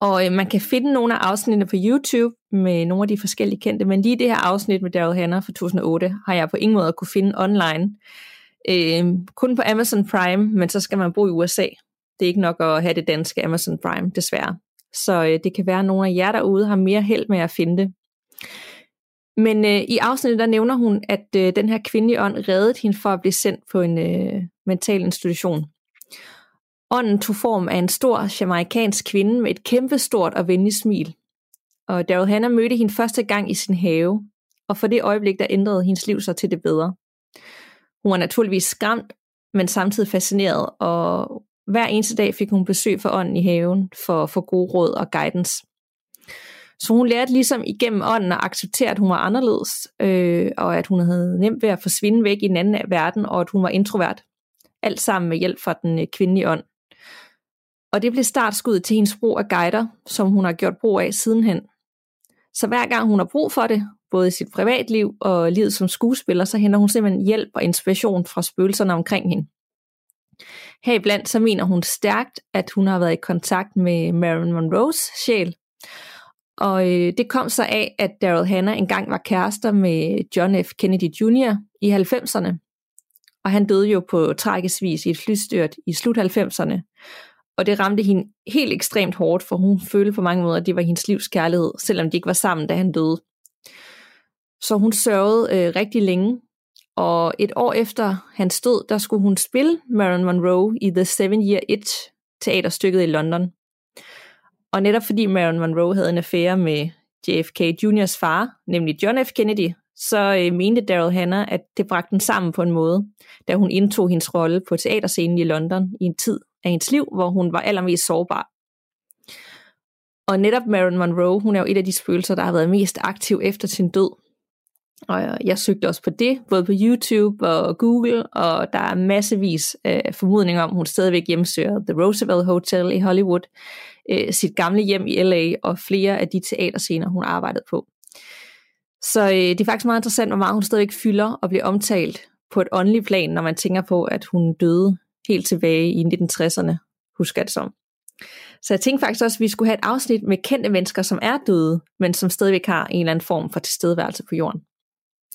Og øh, man kan finde nogle af afsnittene på YouTube med nogle af de forskellige kendte, men lige det her afsnit med Daryl Hannah fra 2008 har jeg på ingen måde kunne finde online. Øh, kun på Amazon Prime, men så skal man bo i USA. Det er ikke nok at have det danske Amazon Prime, desværre. Så øh, det kan være, at nogle af jer derude har mere held med at finde det. Men øh, i afsnittet der nævner hun, at øh, den her kvindelige ånd reddede hende for at blive sendt på en øh, mental institution. Ånden tog form af en stor jamaikansk kvinde med et kæmpestort og venligt smil. og Daryl Hannah mødte hende første gang i sin have, og for det øjeblik, der ændrede hendes liv sig til det bedre. Hun var naturligvis skræmt, men samtidig fascineret, og hver eneste dag fik hun besøg for ånden i haven for at få gode råd og guidance. Så hun lærte ligesom igennem ånden at acceptere, at hun var anderledes, øh, og at hun havde nemt ved at forsvinde væk i den anden verden, og at hun var introvert. Alt sammen med hjælp fra den øh, kvindelige ånd. Og det blev startskuddet til hendes brug af guider, som hun har gjort brug af sidenhen. Så hver gang hun har brug for det, både i sit privatliv og livet som skuespiller, så henter hun simpelthen hjælp og inspiration fra spøgelserne omkring hende. Heriblandt så mener hun stærkt, at hun har været i kontakt med Marilyn Monroes sjæl. Og øh, det kom så af, at Daryl Hannah engang var kærester med John F. Kennedy Jr. i 90'erne. Og han døde jo på tragisk vis i et flystyrt i slut 90'erne. Og det ramte hende helt ekstremt hårdt, for hun følte på mange måder, at det var hendes livs kærlighed, selvom de ikke var sammen, da han døde. Så hun sørgede øh, rigtig længe, og et år efter hans død, der skulle hun spille Marilyn Monroe i The Seven Year Itch teaterstykket i London. Og netop fordi Marilyn Monroe havde en affære med JFK Juniors far, nemlig John F. Kennedy, så øh, mente Daryl Hannah, at det bragte den sammen på en måde, da hun indtog hendes rolle på teaterscenen i London i en tid af hendes liv, hvor hun var allermest sårbar. Og netop Marilyn Monroe, hun er jo et af de spøgelser, der har været mest aktiv efter sin død. Og jeg søgte også på det, både på YouTube og Google, og der er massevis af formodninger om, at hun stadigvæk hjemsøger The Roosevelt Hotel i Hollywood, øh, sit gamle hjem i LA og flere af de teaterscener, hun arbejdede på. Så øh, det er faktisk meget interessant, hvor meget hun stadigvæk fylder og bliver omtalt på et åndeligt plan, når man tænker på, at hun døde helt tilbage i 1960'erne, husker jeg det som. Så jeg tænkte faktisk også, at vi skulle have et afsnit med kendte mennesker, som er døde, men som stadigvæk har en eller anden form for tilstedeværelse på jorden.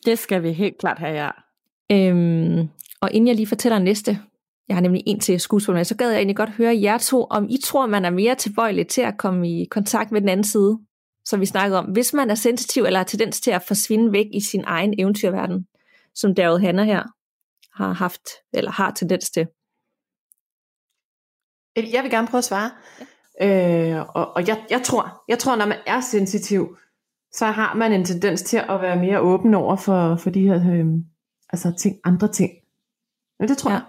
Det skal vi helt klart have, ja.
Øhm, og inden jeg lige fortæller næste, jeg har nemlig en til skuespil med, så gad jeg egentlig godt høre jer to, om I tror, man er mere tilbøjelig til at komme i kontakt med den anden side, som vi snakkede om. Hvis man er sensitiv eller har tendens til at forsvinde væk i sin egen eventyrverden, som Daryl Hannah her har haft, eller har tendens til.
Jeg vil gerne prøve at svare. Ja. Øh, og og jeg, jeg, tror, jeg tror, når man er sensitiv, så har man en tendens til at være mere åben over for, for de her øh, altså ting, andre ting. Men det tror ja. jeg.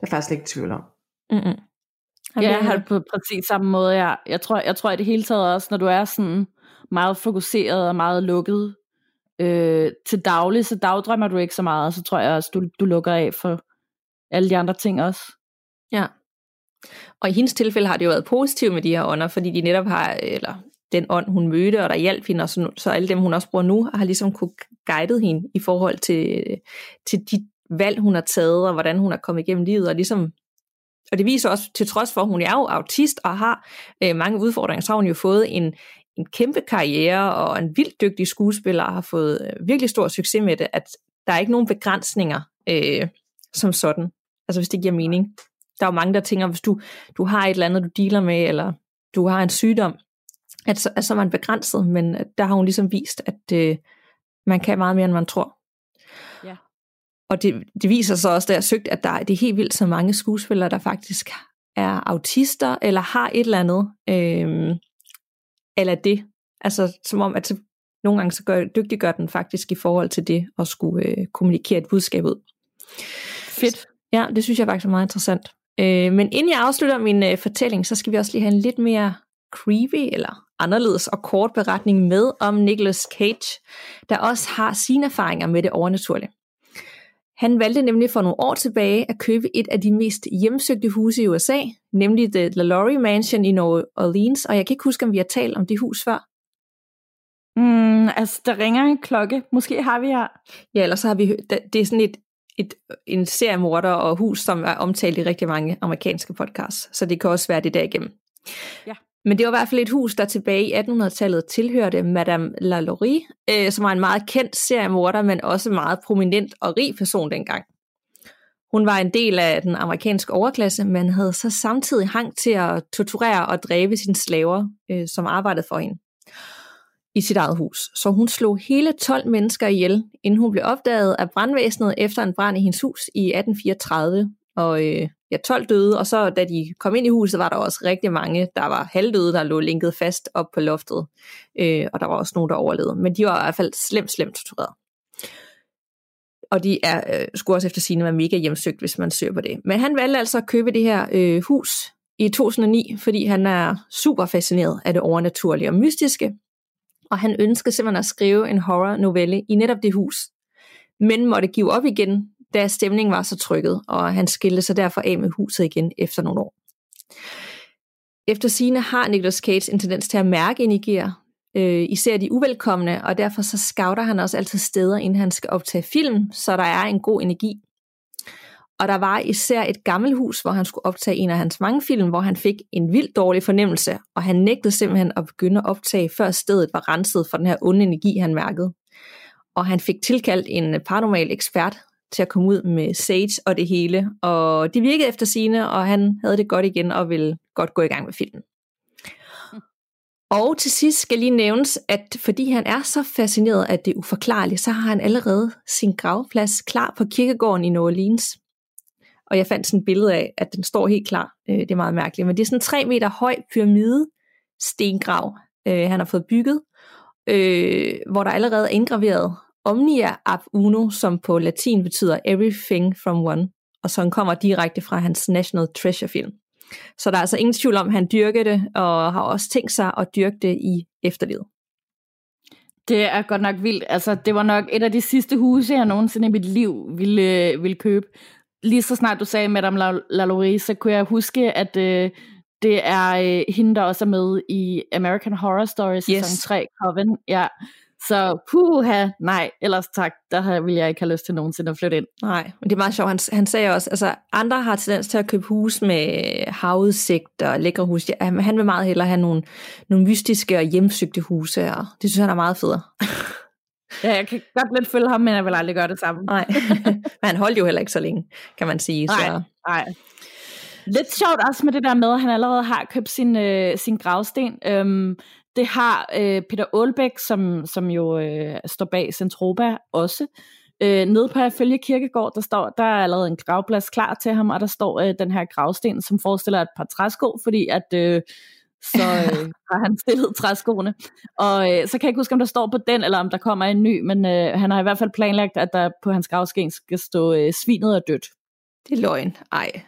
Det er faktisk ikke tvivl om.
Mm-mm. Ja, jeg har det på præcis samme måde. Jeg, jeg, tror, jeg tror i det hele taget også, når du er sådan meget fokuseret og meget lukket øh, til daglig, så dagdrømmer du ikke så meget, så tror jeg også, du, du lukker af for alle de andre ting også.
Ja. Og i hendes tilfælde har det jo været positivt med de her ånder, fordi de netop har, eller den ånd, hun mødte, og der hjalp hende, og så, så alle dem, hun også bruger nu, har ligesom kunne guidet hende i forhold til, til de valg, hun har taget, og hvordan hun er kommet igennem livet, og ligesom og det viser også, til trods for, at hun er jo autist og har øh, mange udfordringer, så har hun jo fået en, en kæmpe karriere og en vildt dygtig skuespiller, og har fået øh, virkelig stor succes med det, at der er ikke nogen begrænsninger øh, som sådan. Altså hvis det giver mening. Der er jo mange, der tænker, hvis du, du har et eller andet, du dealer med, eller du har en sygdom, at så, at så er man begrænset, men der har hun ligesom vist, at øh, man kan meget mere, end man tror.
Ja.
Og det, det viser sig også, da jeg søgte, at der det er helt vildt så mange skuespillere, der faktisk er autister, eller har et eller andet, øh, eller det. Altså som om, at så, nogle gange så gør, dygtiggør den faktisk i forhold til det, at skulle øh, kommunikere et budskab ud.
Fedt.
Ja, det synes jeg faktisk er meget interessant. Øh, men inden jeg afslutter min øh, fortælling, så skal vi også lige have en lidt mere creepy eller anderledes og kort beretning med om Nicolas Cage, der også har sine erfaringer med det overnaturlige. Han valgte nemlig for nogle år tilbage at købe et af de mest hjemsøgte huse i USA, nemlig The LaLaurie Mansion i New Orleans, og jeg kan ikke huske, om vi har talt om det hus før.
Mm, altså, der ringer en klokke. Måske har vi her.
Ja, eller så har vi... Det er sådan et, et, en serie morder og hus, som er omtalt i rigtig mange amerikanske podcasts, så det kan også være det der igennem.
Ja.
Men det var i hvert fald et hus, der tilbage i 1800-tallet tilhørte Madame Lalaurie, øh, som var en meget kendt seriemorder, men også meget prominent og rig person dengang. Hun var en del af den amerikanske overklasse, men havde så samtidig hang til at torturere og dræbe sine slaver, øh, som arbejdede for hende i sit eget hus. Så hun slog hele 12 mennesker ihjel, inden hun blev opdaget af brandvæsenet efter en brand i hendes hus i 1834, og øh, ja, 12 døde, og så da de kom ind i huset, var der også rigtig mange, der var halvdøde, der lå linket fast op på loftet, øh, og der var også nogen, der overlevede, men de var i hvert fald slemt, slemt tortureret. Og de er, øh, skulle også efter sine være mega hjemsøgt, hvis man søger på det. Men han valgte altså at købe det her øh, hus i 2009, fordi han er super fascineret af det overnaturlige og mystiske, og han ønskede simpelthen at skrive en horror-novelle i netop det hus, men måtte give op igen, da stemningen var så trykket, og han skilte sig derfor af med huset igen efter nogle år. Efter sine har Nicolas Cage en tendens til at mærke energier, øh, især de uvelkomne, og derfor så scouter han også altid steder, inden han skal optage film, så der er en god energi. Og der var især et gammelt hus, hvor han skulle optage en af hans mange film, hvor han fik en vildt dårlig fornemmelse, og han nægtede simpelthen at begynde at optage, før stedet var renset for den her onde energi, han mærkede. Og han fik tilkaldt en paranormal ekspert til at komme ud med Sage og det hele, og det virkede efter sine, og han havde det godt igen og ville godt gå i gang med filmen. Og til sidst skal lige nævnes, at fordi han er så fascineret af det uforklarlige, så har han allerede sin gravplads klar på kirkegården i New Orleans. Og jeg fandt sådan et billede af, at den står helt klar. Øh, det er meget mærkeligt. Men det er sådan en 3 meter høj pyramide stengrav, øh, han har fået bygget, øh, hvor der allerede er indgraveret Omnia ab uno, som på latin betyder everything from one, og som kommer direkte fra hans National Treasure film. Så der er altså ingen tvivl om, at han dyrker det, og har også tænkt sig at dyrke det i efterlivet.
Det er godt nok vildt. Altså, det var nok et af de sidste huse, jeg nogensinde i mit liv ville, ville købe. Lige så snart du sagde Madame Lalaurie, så kunne jeg huske, at øh, det er øh, hende, der også er med i American Horror Story sæson yes. 3, Coven. Ja. Så puha, nej, ellers tak, der vil jeg ikke have lyst til nogensinde at flytte ind.
Nej, men det er meget sjovt. Han, han sagde også, altså andre har tendens til at købe hus med havudsigt og lækre hus. Ja, han vil meget hellere have nogle, nogle mystiske og hjemsøgte huse, og det synes han er meget federe. <laughs>
ja, jeg kan godt lidt følge ham, men jeg vil aldrig gøre det samme.
Nej, <laughs> men han holdt jo heller ikke så længe, kan man sige.
Nej,
så.
nej. Lidt sjovt også med det der med, at han allerede har købt sin, øh, sin gravsten. Øhm, det har øh, Peter Aalbæk, som, som jo øh, står bag Centropa også. Øh, nede på Følge Kirkegård, der står, der er allerede en gravplads klar til ham, og der står øh, den her gravsten, som forestiller et par træsko, fordi at øh, så øh, <laughs> har han stillet træskoene. Og øh, så kan jeg ikke huske, om der står på den, eller om der kommer en ny, men øh, han har i hvert fald planlagt, at der på hans gravsten skal stå øh, svinet og dødt.
Det er løgn. Ej.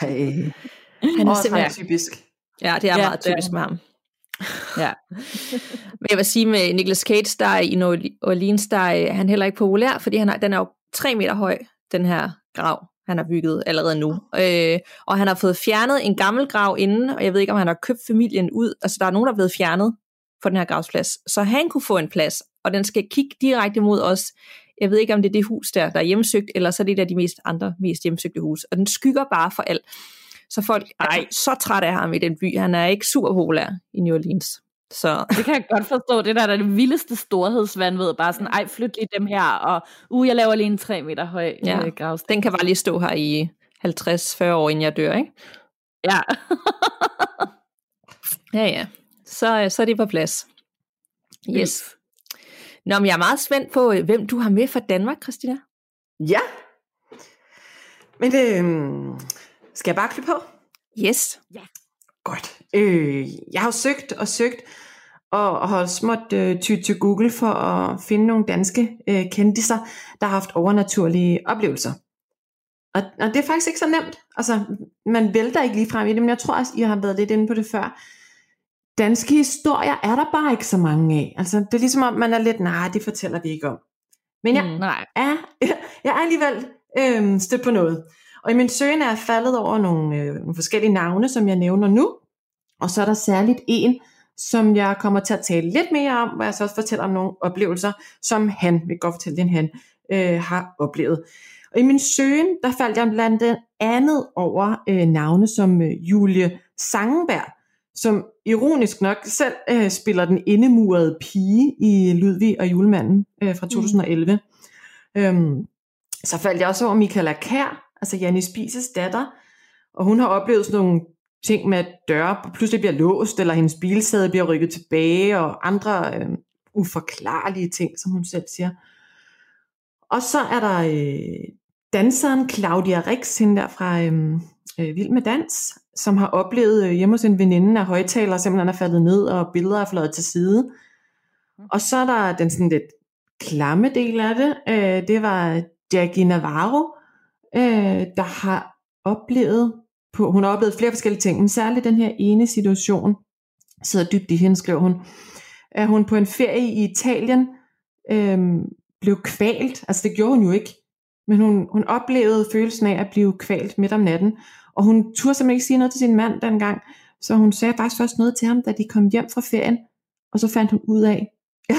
Ej.
Han er
simpelthen typisk.
Ja, det er ja, meget typisk med ham. Ja. Men jeg vil sige med Nicolas Cage, der er i New Orleans, der er øh, han heller ikke populær, fordi han har, den er jo tre meter høj, den her grav, han har bygget allerede nu. Øh, og han har fået fjernet en gammel grav inden, og jeg ved ikke, om han har købt familien ud. Altså, der er nogen, der er blevet fjernet på den her gravsplads. Så han kunne få en plads, og den skal kigge direkte mod os. Jeg ved ikke, om det er det hus der, der er hjemsøgt, eller så er det der de mest andre mest hjemsøgte hus. Og den skygger bare for alt. Så folk er så trætte af ham i den by. Han er ikke super populær i New Orleans. Så. <laughs>
Det kan jeg godt forstå. Det der, der er det vildeste storhedsvandved. Bare sådan, ej, flyt lige dem her, og uh, jeg laver lige en 3 meter høj
ja.
Øh, gravsten.
Den kan bare lige stå her i 50-40 år, inden jeg dør, ikke?
Ja. <laughs>
ja, ja. Så, så er det på plads. Yes. Nå, men jeg er meget spændt på, øh, hvem du har med fra Danmark, Christina.
Ja. Men øh, skal jeg bare klippe på?
Yes.
Ja.
Godt. Øh, jeg har søgt og søgt, og, og har måttet øh, ty til Google for at finde nogle danske øh, kendiser, der har haft overnaturlige oplevelser. Og, og det er faktisk ikke så nemt. Altså, man vælter ikke lige frem i det, men jeg tror også, I har været lidt inde på det før. Danske historier er der bare ikke så mange af. Altså, det er ligesom om, man er lidt, nej, det fortæller vi ikke om. Men jeg, mm, nej. Er, <laughs> jeg er alligevel øh, stødt på noget. Og i min søgen er jeg faldet over nogle, øh, nogle forskellige navne, som jeg nævner nu. Og så er der særligt en, som jeg kommer til at tale lidt mere om, hvor jeg så også fortæller om nogle oplevelser, som han, vi kan godt fortælle det, han øh, har oplevet. Og i min søgen, der faldt jeg blandt andet over øh, navne som øh, Julie Sangenberg, som ironisk nok selv øh, spiller den indemurede pige i Ludvig og Julemanden øh, fra 2011. Mm. Øhm, så faldt jeg også over Michaela Kær, altså Janne Spises datter, og hun har oplevet sådan nogle ting med, at døre pludselig bliver låst, eller hendes bilsæde bliver rykket tilbage, og andre øh, uforklarlige ting, som hun selv siger. Og så er der øh, danseren Claudia Rix, hende der fra øhm, øh, Vild med Dans, som har oplevet øh, hjemme hos en veninde af højtaler, simpelthen er faldet ned, og billeder er fløjet til side. Og så er der den sådan lidt klamme del af det, øh, det var Jackie Navarro, øh, der har oplevet, på, hun har oplevet flere forskellige ting, men særligt den her ene situation, sidder dybt i hende, skriver hun, at hun på en ferie i Italien øh, blev kvalt, altså det gjorde hun jo ikke, men hun, hun oplevede følelsen af at blive kvalt midt om natten, og hun turde simpelthen ikke sige noget til sin mand dengang, så hun sagde faktisk først noget til ham, da de kom hjem fra ferien, og så fandt hun ud af, <laughs> ja,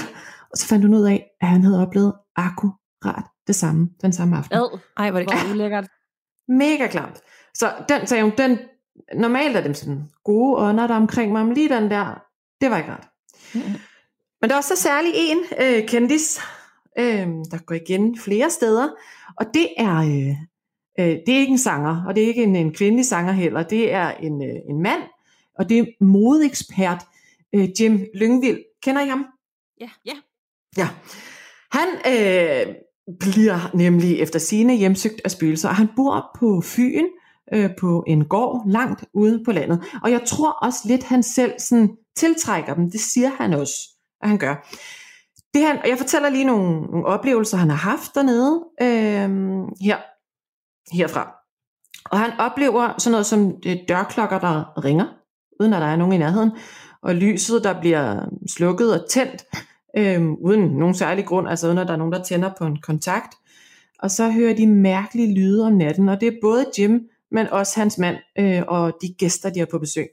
og så fandt hun ud af, at han havde oplevet akkurat det samme den samme aften.
Ad.
Ej, hvor er det
Hvor
klart.
ulækkert.
Mega klamt. Så den sagde hun, den, normalt er dem sådan gode ånder, der er omkring mig, men lige den der, det var ikke rart.
Mhm.
Men der er også så særlig en øh, kendis, øh, der går igen flere steder, og det er, øh, øh, det er ikke en sanger, og det er ikke en, en kvindelig sanger heller, det er en, øh, en mand, og det er modekspert øh, Jim Lyngvild. Kender I ham?
Ja, ja.
Ja. Han øh, bliver nemlig efter sine hjemsøgt af spøgelser, han bor på Fyn, øh, på en gård langt ude på landet. Og jeg tror også lidt, han selv sådan tiltrækker dem. Det siger han også, at han gør. Det han, og jeg fortæller lige nogle, nogle oplevelser, han har haft dernede øh, her, herfra. Og han oplever sådan noget som øh, dørklokker, der ringer, uden at der er nogen i nærheden, og lyset, der bliver slukket og tændt, øh, uden nogen særlig grund, altså uden at der er nogen, der tænder på en kontakt. Og så hører de mærkelige lyde om natten, og det er både Jim, men også hans mand øh, og de gæster, de har på besøg.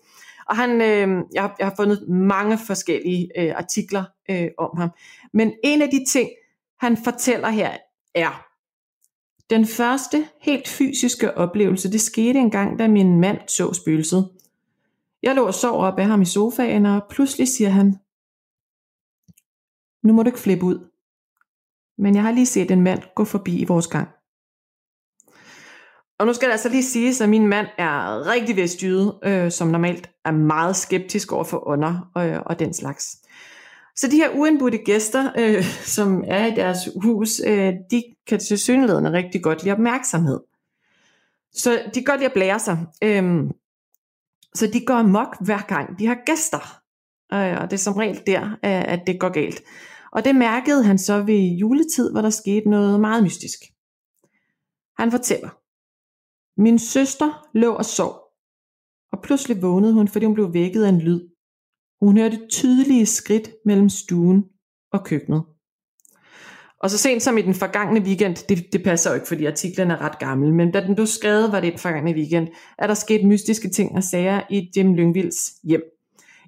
Og han, øh, jeg, har, jeg har fundet mange forskellige øh, artikler øh, om ham. Men en af de ting, han fortæller her, er, den første helt fysiske oplevelse, det skete en gang, da min mand så spøgelset. Jeg lå og sov op af ham i sofaen, og pludselig siger han, nu må du ikke flippe ud. Men jeg har lige set en mand gå forbi i vores gang. Og nu skal det altså lige siges, at min mand er rigtig vestjyde, øh, som normalt er meget skeptisk over for ånder og, og den slags. Så de her uindbudte gæster, øh, <laughs> som er i deres hus, øh, de kan til synligheden rigtig godt lide opmærksomhed. Så de kan godt lide at blære sig. Øh, så de går amok hver gang de har gæster. Øh, og det er som regel der, øh, at det går galt. Og det mærkede han så ved juletid, hvor der skete noget meget mystisk. Han fortæller. Min søster lå og sov, og pludselig vågnede hun, fordi hun blev vækket af en lyd. Hun hørte tydelige skridt mellem stuen og køkkenet. Og så sent som i den forgangne weekend, det, det passer jo ikke, fordi artiklen er ret gammel, men da den blev skrevet, var det den forgangne weekend, at der sket mystiske ting og sager i Jim Lyngvilds hjem.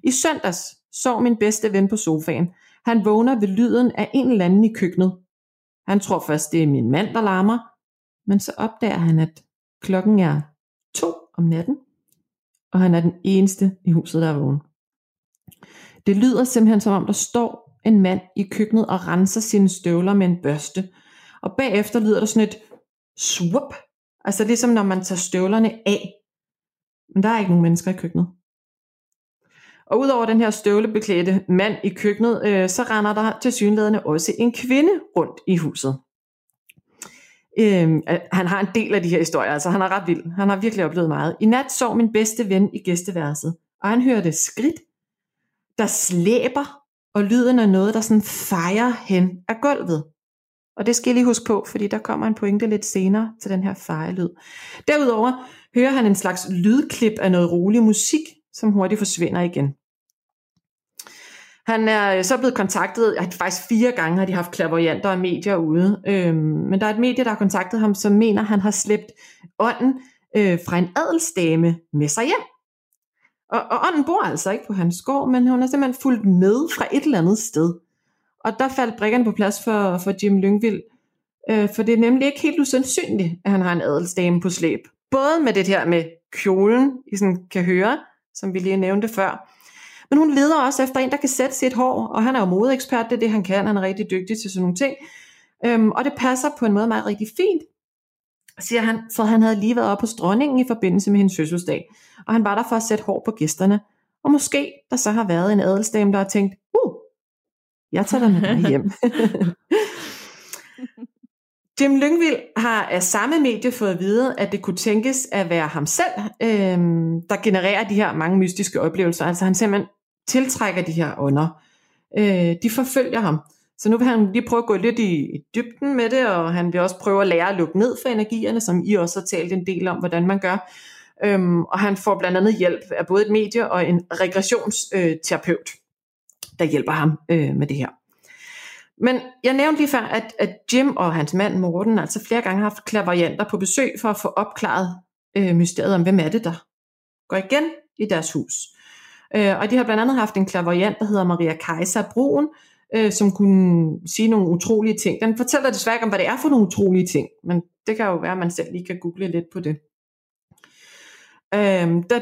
I søndags sov min bedste ven på sofaen. Han vågner ved lyden af en eller anden i køkkenet. Han tror først, det er min mand, der larmer, men så opdager han, at klokken er to om natten, og han er den eneste i huset, der er vågen. Det lyder simpelthen som om, der står en mand i køkkenet og renser sine støvler med en børste. Og bagefter lyder der sådan et swup, altså ligesom når man tager støvlerne af. Men der er ikke nogen mennesker i køkkenet. Og udover den her støvlebeklædte mand i køkkenet, øh, så render der til synlædende også en kvinde rundt i huset. Øhm, han har en del af de her historier, altså han er ret vild. Han har virkelig oplevet meget. I nat sov min bedste ven i gæsteværelset, og han hørte skridt, der slæber, og lyden af noget, der sådan fejrer hen af gulvet. Og det skal jeg lige huske på, fordi der kommer en pointe lidt senere til den her fejelyd. Derudover hører han en slags lydklip af noget rolig musik, som hurtigt forsvinder igen. Han er øh, så blevet kontaktet, faktisk fire gange har de haft klaverjanter og medier ude, øhm, men der er et medie, der har kontaktet ham, som mener, han har slæbt ånden øh, fra en adelsdame med sig hjem. Og, og ånden bor altså ikke på hans gård, men hun er simpelthen fulgt med fra et eller andet sted. Og der faldt brikkerne på plads for, for Jim Lyngvild, øh, for det er nemlig ikke helt usandsynligt, at han har en adelsdame på slæb. Både med det her med kjolen, I sådan kan høre, som vi lige nævnte før, men hun leder også efter en, der kan sætte sit hår, og han er jo modeekspert, det er det, han kan. Han er rigtig dygtig til sådan nogle ting. Øhm, og det passer på en måde meget rigtig fint, siger han, for han havde lige været oppe hos dronningen i forbindelse med hendes fødselsdag. Og han var der for at sætte hår på gæsterne. Og måske der så har været en adelsdame, der har tænkt, uh, jeg tager dig med dig hjem. <laughs> <laughs> Jim Lyngvild har af samme medie fået at vide, at det kunne tænkes at være ham selv, øh, der genererer de her mange mystiske oplevelser. Altså han simpelthen tiltrækker de her ånder. Øh, de forfølger ham. Så nu vil han lige prøve at gå lidt i, i dybden med det, og han vil også prøve at lære at lukke ned for energierne, som I også har talt en del om, hvordan man gør. Øhm, og han får blandt andet hjælp af både et medie og en regressionsterapeut, der hjælper ham øh, med det her. Men jeg nævnte lige før, at, at Jim og hans mand Morten altså flere gange har haft klaverianter på besøg for at få opklaret øh, mysteriet om, hvem er det, der går igen i deres hus. Øh, og de har blandt andet haft en klaveriant, der hedder Maria Kaiser Broen, øh, som kunne sige nogle utrolige ting. Den fortæller desværre ikke om, hvad det er for nogle utrolige ting, men det kan jo være, at man selv lige kan google lidt på det. Øh, da,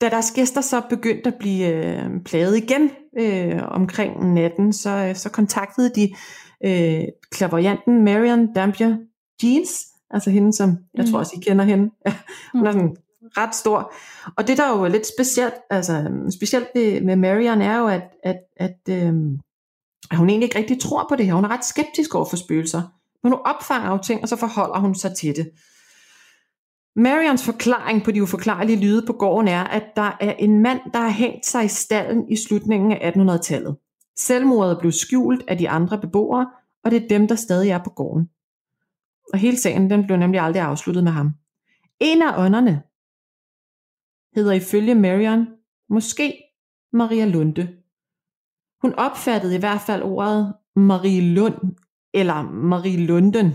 da deres gæster så begyndte at blive øh, plaget igen øh, omkring natten, så, øh, så kontaktede de øh, klaverjanten Marion Dampier Jeans, altså hende, som jeg mm. tror også, I kender hende. Ja, <laughs> hun er sådan ret stor. Og det der er jo lidt specielt, altså specielt med Marion er jo, at, at, at, øh, at hun egentlig ikke rigtig tror på det her. Hun er ret skeptisk over for spøgelser. Men hun opfanger jo ting, og så forholder hun sig til det. Marions forklaring på de uforklarlige lyde på gården er, at der er en mand, der har hængt sig i stallen i slutningen af 1800-tallet. Selvmordet blev skjult af de andre beboere, og det er dem, der stadig er på gården. Og hele sagen den blev nemlig aldrig afsluttet med ham. En af ånderne hedder ifølge Marion måske Maria Lunde. Hun opfattede i hvert fald ordet Marie Lund eller Marie Lunden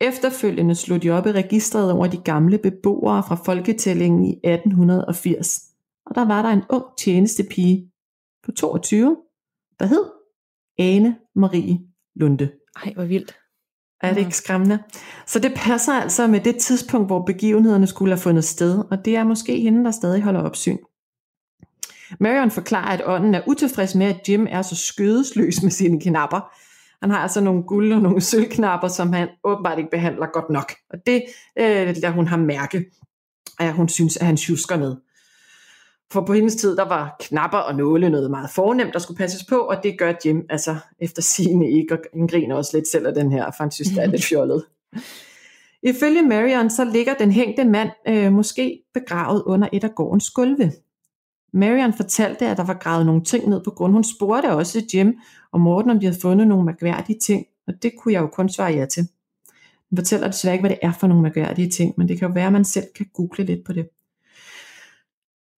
Efterfølgende slog de op i registret over de gamle beboere fra folketællingen i 1880, og der var der en ung tjenestepige på 22, der hed Ane Marie Lunde.
Ej, hvor vildt.
Er det ikke skræmmende? Så det passer altså med det tidspunkt, hvor begivenhederne skulle have fundet sted, og det er måske hende, der stadig holder opsyn. Marion forklarer, at ånden er utilfreds med, at Jim er så skødesløs med sine knapper, han har altså nogle guld og nogle <laughs> sølvknapper, som han åbenbart ikke behandler godt nok. Og det øh, lader hun ham mærke, at hun synes, at han tjusker med. For på hendes tid, der var knapper og nåle noget meget fornemt, der skulle passes på, og det gør Jim altså efter sine ikke, og han griner også lidt selv af den her, for han synes, det er lidt <laughs> fjollet. Ifølge Marion, så ligger den hængte mand øh, måske begravet under et af gårdens gulve. Marion fortalte, at der var gravet nogle ting ned på grund. Hun spurgte også Jim og Morten, om de havde fundet nogle mærkværdige ting, og det kunne jeg jo kun svare ja til. Hun fortæller desværre ikke, hvad det er for nogle mærkværdige ting, men det kan jo være, at man selv kan google lidt på det.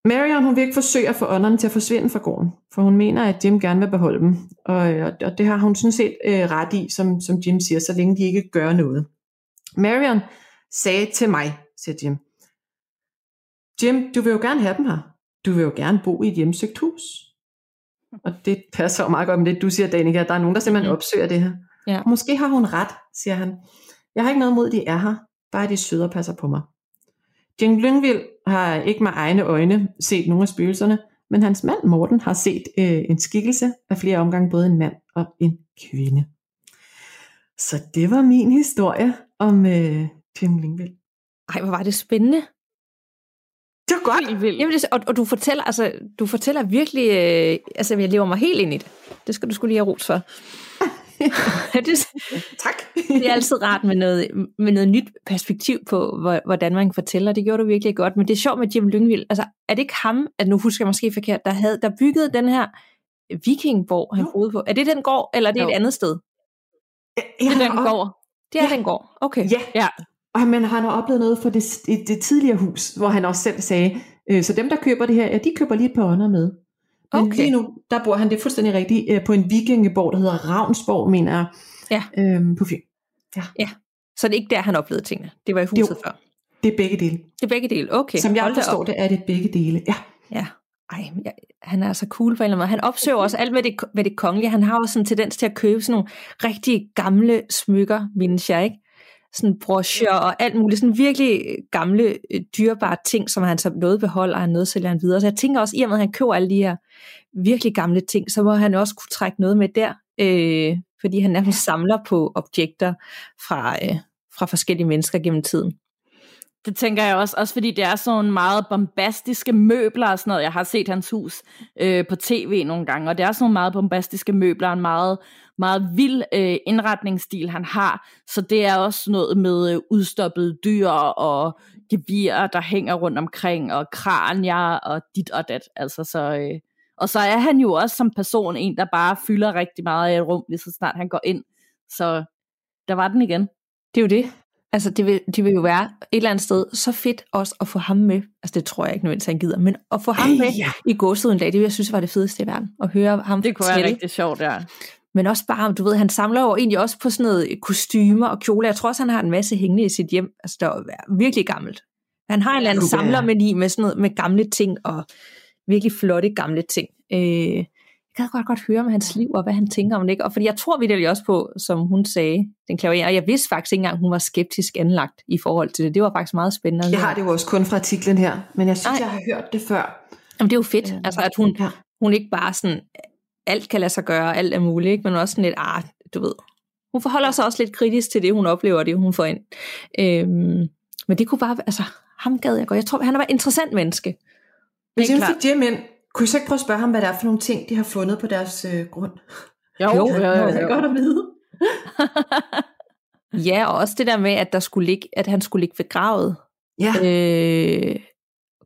Marion hun vil ikke forsøge at få ånderne til at forsvinde fra gården, for hun mener, at Jim gerne vil beholde dem. Og, og det har hun sådan set øh, ret i, som, som Jim siger, så længe de ikke gør noget. Marion sagde til mig, siger Jim, Jim, du vil jo gerne have dem her du vil jo gerne bo i et hjemsøgt hus. Og det passer jo meget godt med det, du siger, Danika. Der er nogen, der simpelthen opsøger det her. Ja. Måske har hun ret, siger han. Jeg har ikke noget mod, de er her. Bare de søde og passer på mig. Jeng Lyngvild har ikke med egne øjne set nogle af spøgelserne, men hans mand Morten har set øh, en skikkelse af flere omgange, både en mand og en kvinde. Så det var min historie om øh, Jim Lyngvild.
Ej, hvor var det spændende.
Det var godt.
Helt vildt. Jamen, det, og, og du fortæller, altså, du fortæller virkelig, øh, altså jeg lever mig helt ind i det. Det skal du skulle lige have ros for. <laughs>
det, tak.
det er altid rart med noget, med noget nyt perspektiv på, hvordan man fortæller. Det gjorde du virkelig godt. Men det er sjovt med Jim Lyngvild. Altså, er det ikke ham, at nu husker jeg måske forkert, der, havde, der byggede den her vikingborg, han boede på? Er det den gård, eller er det jo. et andet sted?
Ja, det er den gård.
Det er ja. den gård. Okay.
Ja. ja. Og men han har oplevet noget for det, det tidligere hus, hvor han også selv sagde, øh, så dem der køber det her, ja, de køber lige et par ånder med. Men okay. lige nu, der bor han, det er fuldstændig rigtigt, øh, på en vikingeborg, der hedder Ravnsborg, mener jeg, ja. øhm, på Fyn.
Ja. ja. Så det er ikke der, han oplevede tingene. Det var i huset jo, før.
Det er begge dele.
Det er begge dele, okay.
Som jeg forstår det, er det begge dele, ja.
Ja, ej, ja, han er så cool på en eller anden måde. Han opsøger også alt med det, med det kongelige. Han har også sådan en tendens til at købe sådan nogle rigtig gamle smykker, mindes jeg, ikke? Sådan brochure og alt muligt, sådan virkelig gamle, øh, dyrebare ting, som han så noget beholder, og han noget sælger han videre. Så jeg tænker også, i og med at han køber alle de her virkelig gamle ting, så må han også kunne trække noget med der, øh, fordi han nærmest samler på objekter fra, øh, fra forskellige mennesker gennem tiden.
Det tænker jeg også, også fordi det er sådan meget bombastiske møbler og sådan noget. Jeg har set hans hus øh, på tv nogle gange, og det er sådan nogle meget bombastiske møbler, en meget, meget vild øh, indretningsstil, han har. Så det er også noget med øh, udstoppede dyr og gevier, der hænger rundt omkring, og kranier og dit og dat. Altså, så, øh, og så er han jo også som person en, der bare fylder rigtig meget i et rum, lige så snart han går ind. Så der var den igen.
Det er jo det. Altså, det vil, det vil jo være et eller andet sted så fedt også at få ham med. Altså, det tror jeg ikke nødvendigvis, han gider. Men at få ham med ja. i gåsuden en dag, det vil jeg synes var det fedeste i verden. At høre ham
Det kunne
fortælle.
være rigtig sjovt, ja.
Men også bare, du ved, han samler jo egentlig også på sådan noget kostymer og kjoler. Jeg tror også, han har en masse hængende i sit hjem. Altså, der er virkelig gammelt. Han har en eller anden
være.
samlermani med sådan noget med gamle ting og virkelig flotte gamle ting. Øh, jeg kan godt godt høre om hans liv og hvad han tænker om det. Og fordi jeg tror vidderligt også på, som hun sagde, den klaver og jeg vidste faktisk ikke engang, hun var skeptisk anlagt i forhold til det. Det var faktisk meget spændende.
Jeg har det jo også kun fra artiklen her, men jeg synes,
Nej.
jeg har hørt det før.
Jamen, det er jo fedt,
Øh,
altså at hun,
Ja.
hun ikke bare sådan, alt kan lade sig gøre, alt er muligt, ikke? men også sådan lidt, ah, du ved. Hun forholder sig også lidt kritisk til det, hun oplever, og det hun får ind. Øhm, men det kunne bare, altså, ham gad jeg godt. Jeg tror, han er bare et interessant menneske.
Hvis
klart.
fik Jim ind, kunne jeg så ikke prøve at spørge ham, hvad det er for nogle ting, de har fundet på deres øh, grund?
Jo, <laughs>
Jo,
jo, jo,
Det er godt at vide. <laughs>
Ja, og også det der med, at, der skulle ligge, at han skulle ligge begravet.
Ja,
Øh,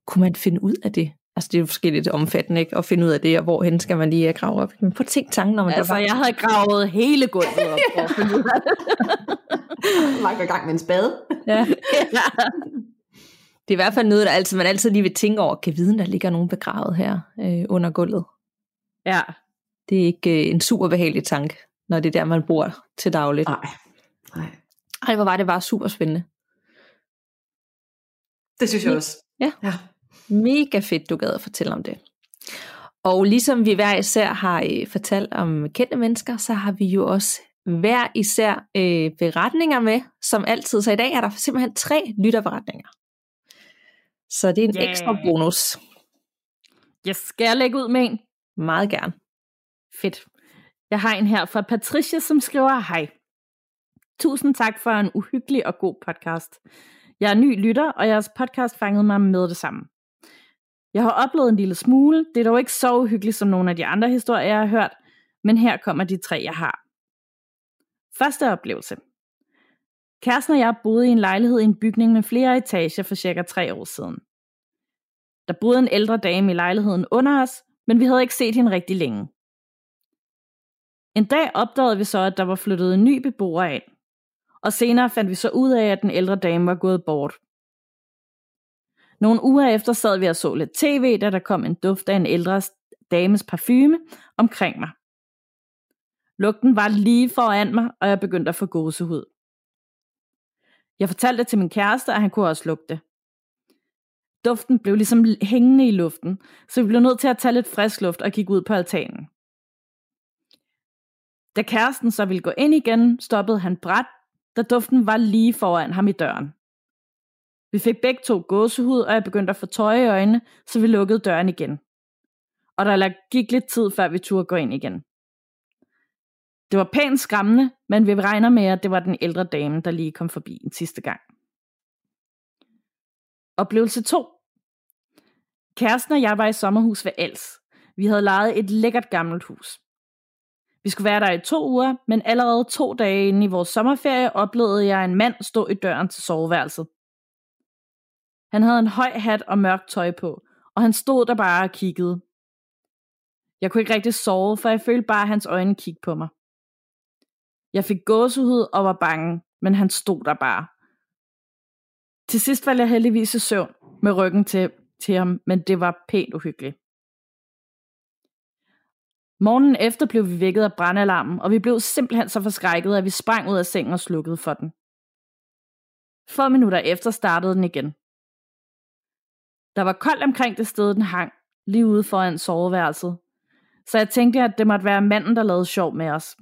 kunne man finde ud af det? Altså, det er jo forskelligt omfattende, ikke? At finde ud af det, og hvorhen skal man lige grave op. Men prøv at tænke tanken om, at
Altså,
der var...
jeg havde gravet hele gulvet op. for at finde ud af det. <laughs>
man går i gang med en spade. <laughs>
Ja. Det er i hvert fald noget, der altid, man altid lige vil tænke over, kan viden, der ligger nogen begravet her øh, under gulvet.
ja.
Det er ikke øh, en super behagelig tanke, når det er der, man bor til dagligt.
Nej, nej.
Ej, hvor var det bare super spændende.
Det synes jeg også.
Ja.
ja.
Mega fedt, du gad at fortælle om det. Og ligesom vi hver især har øh, fortalt om kendte mennesker, så har vi jo også hver især øh, beretninger med, som altid. Så i dag er der simpelthen tre lytterberetninger. Så det er en
Yeah.
ekstra bonus.
Jeg skal jeg lægge ud med en?
Meget gerne.
Fedt. Jeg har en her fra Patricia, som skriver, hej. Tusind tak for en uhyggelig og god podcast. Jeg er ny lytter, og jeres podcast fangede mig med det samme. Jeg har oplevet en lille smule. Det er dog ikke så uhyggeligt som nogle af de andre historier, jeg har hørt, men her kommer de tre, jeg har. Første oplevelse. Kæresten og jeg boede i en lejlighed i en bygning med flere etager for cirka tre år siden. Der boede en ældre dame i lejligheden under os, men vi havde ikke set hende rigtig længe. En dag opdagede vi så, at der var flyttet en ny beboer ind, og senere fandt vi så ud af, at den ældre dame var gået bort. Nogle uger efter sad vi og så lidt tv, da der kom en duft af en ældre dames parfume omkring mig. Lugten var lige foran mig, og jeg begyndte at få gåsehud. Jeg fortalte det til min kæreste, og han kunne også lugte. Duften blev ligesom hængende i luften, så vi blev nødt til at tage lidt frisk luft og kigge ud på altanen. Da kæresten så ville gå ind igen, stoppede han bræt, da duften var lige foran ham i døren. Vi fik begge to gåsehud, og jeg begyndte at få tøje i øjnene, så vi lukkede døren igen. Og der gik lidt tid, før vi turde gå ind igen. Det var pænt skræmmende, men vi regner med, at det var den ældre dame, der lige kom forbi en sidste gang. Oplevelse 2. Kæresten og jeg var i sommerhus ved Els. Vi havde lejet et lækkert gammelt hus. Vi skulle være der i to uger, men allerede to dage inde i vores sommerferie oplevede jeg en mand stå i døren til soveværelset. Han havde en høj hat og mørkt tøj på, og han stod der bare og kiggede. Jeg kunne ikke rigtig sove, for jeg følte bare, at hans øjne kiggede på mig. Jeg fik gåsehud og var bange, men han stod der bare. Til sidst faldt jeg heldigvis i søvn med ryggen til, til ham, men det var pænt uhyggeligt. Morgen efter blev vi vækket af brandalarmen, og vi blev simpelthen så forskrækket, at vi sprang ud af sengen og slukkede for den. Få minutter efter startede den igen. Der var koldt omkring det sted, den hang, lige ude foran soveværelset, så jeg tænkte, at det måtte være manden, der lavede sjov med os.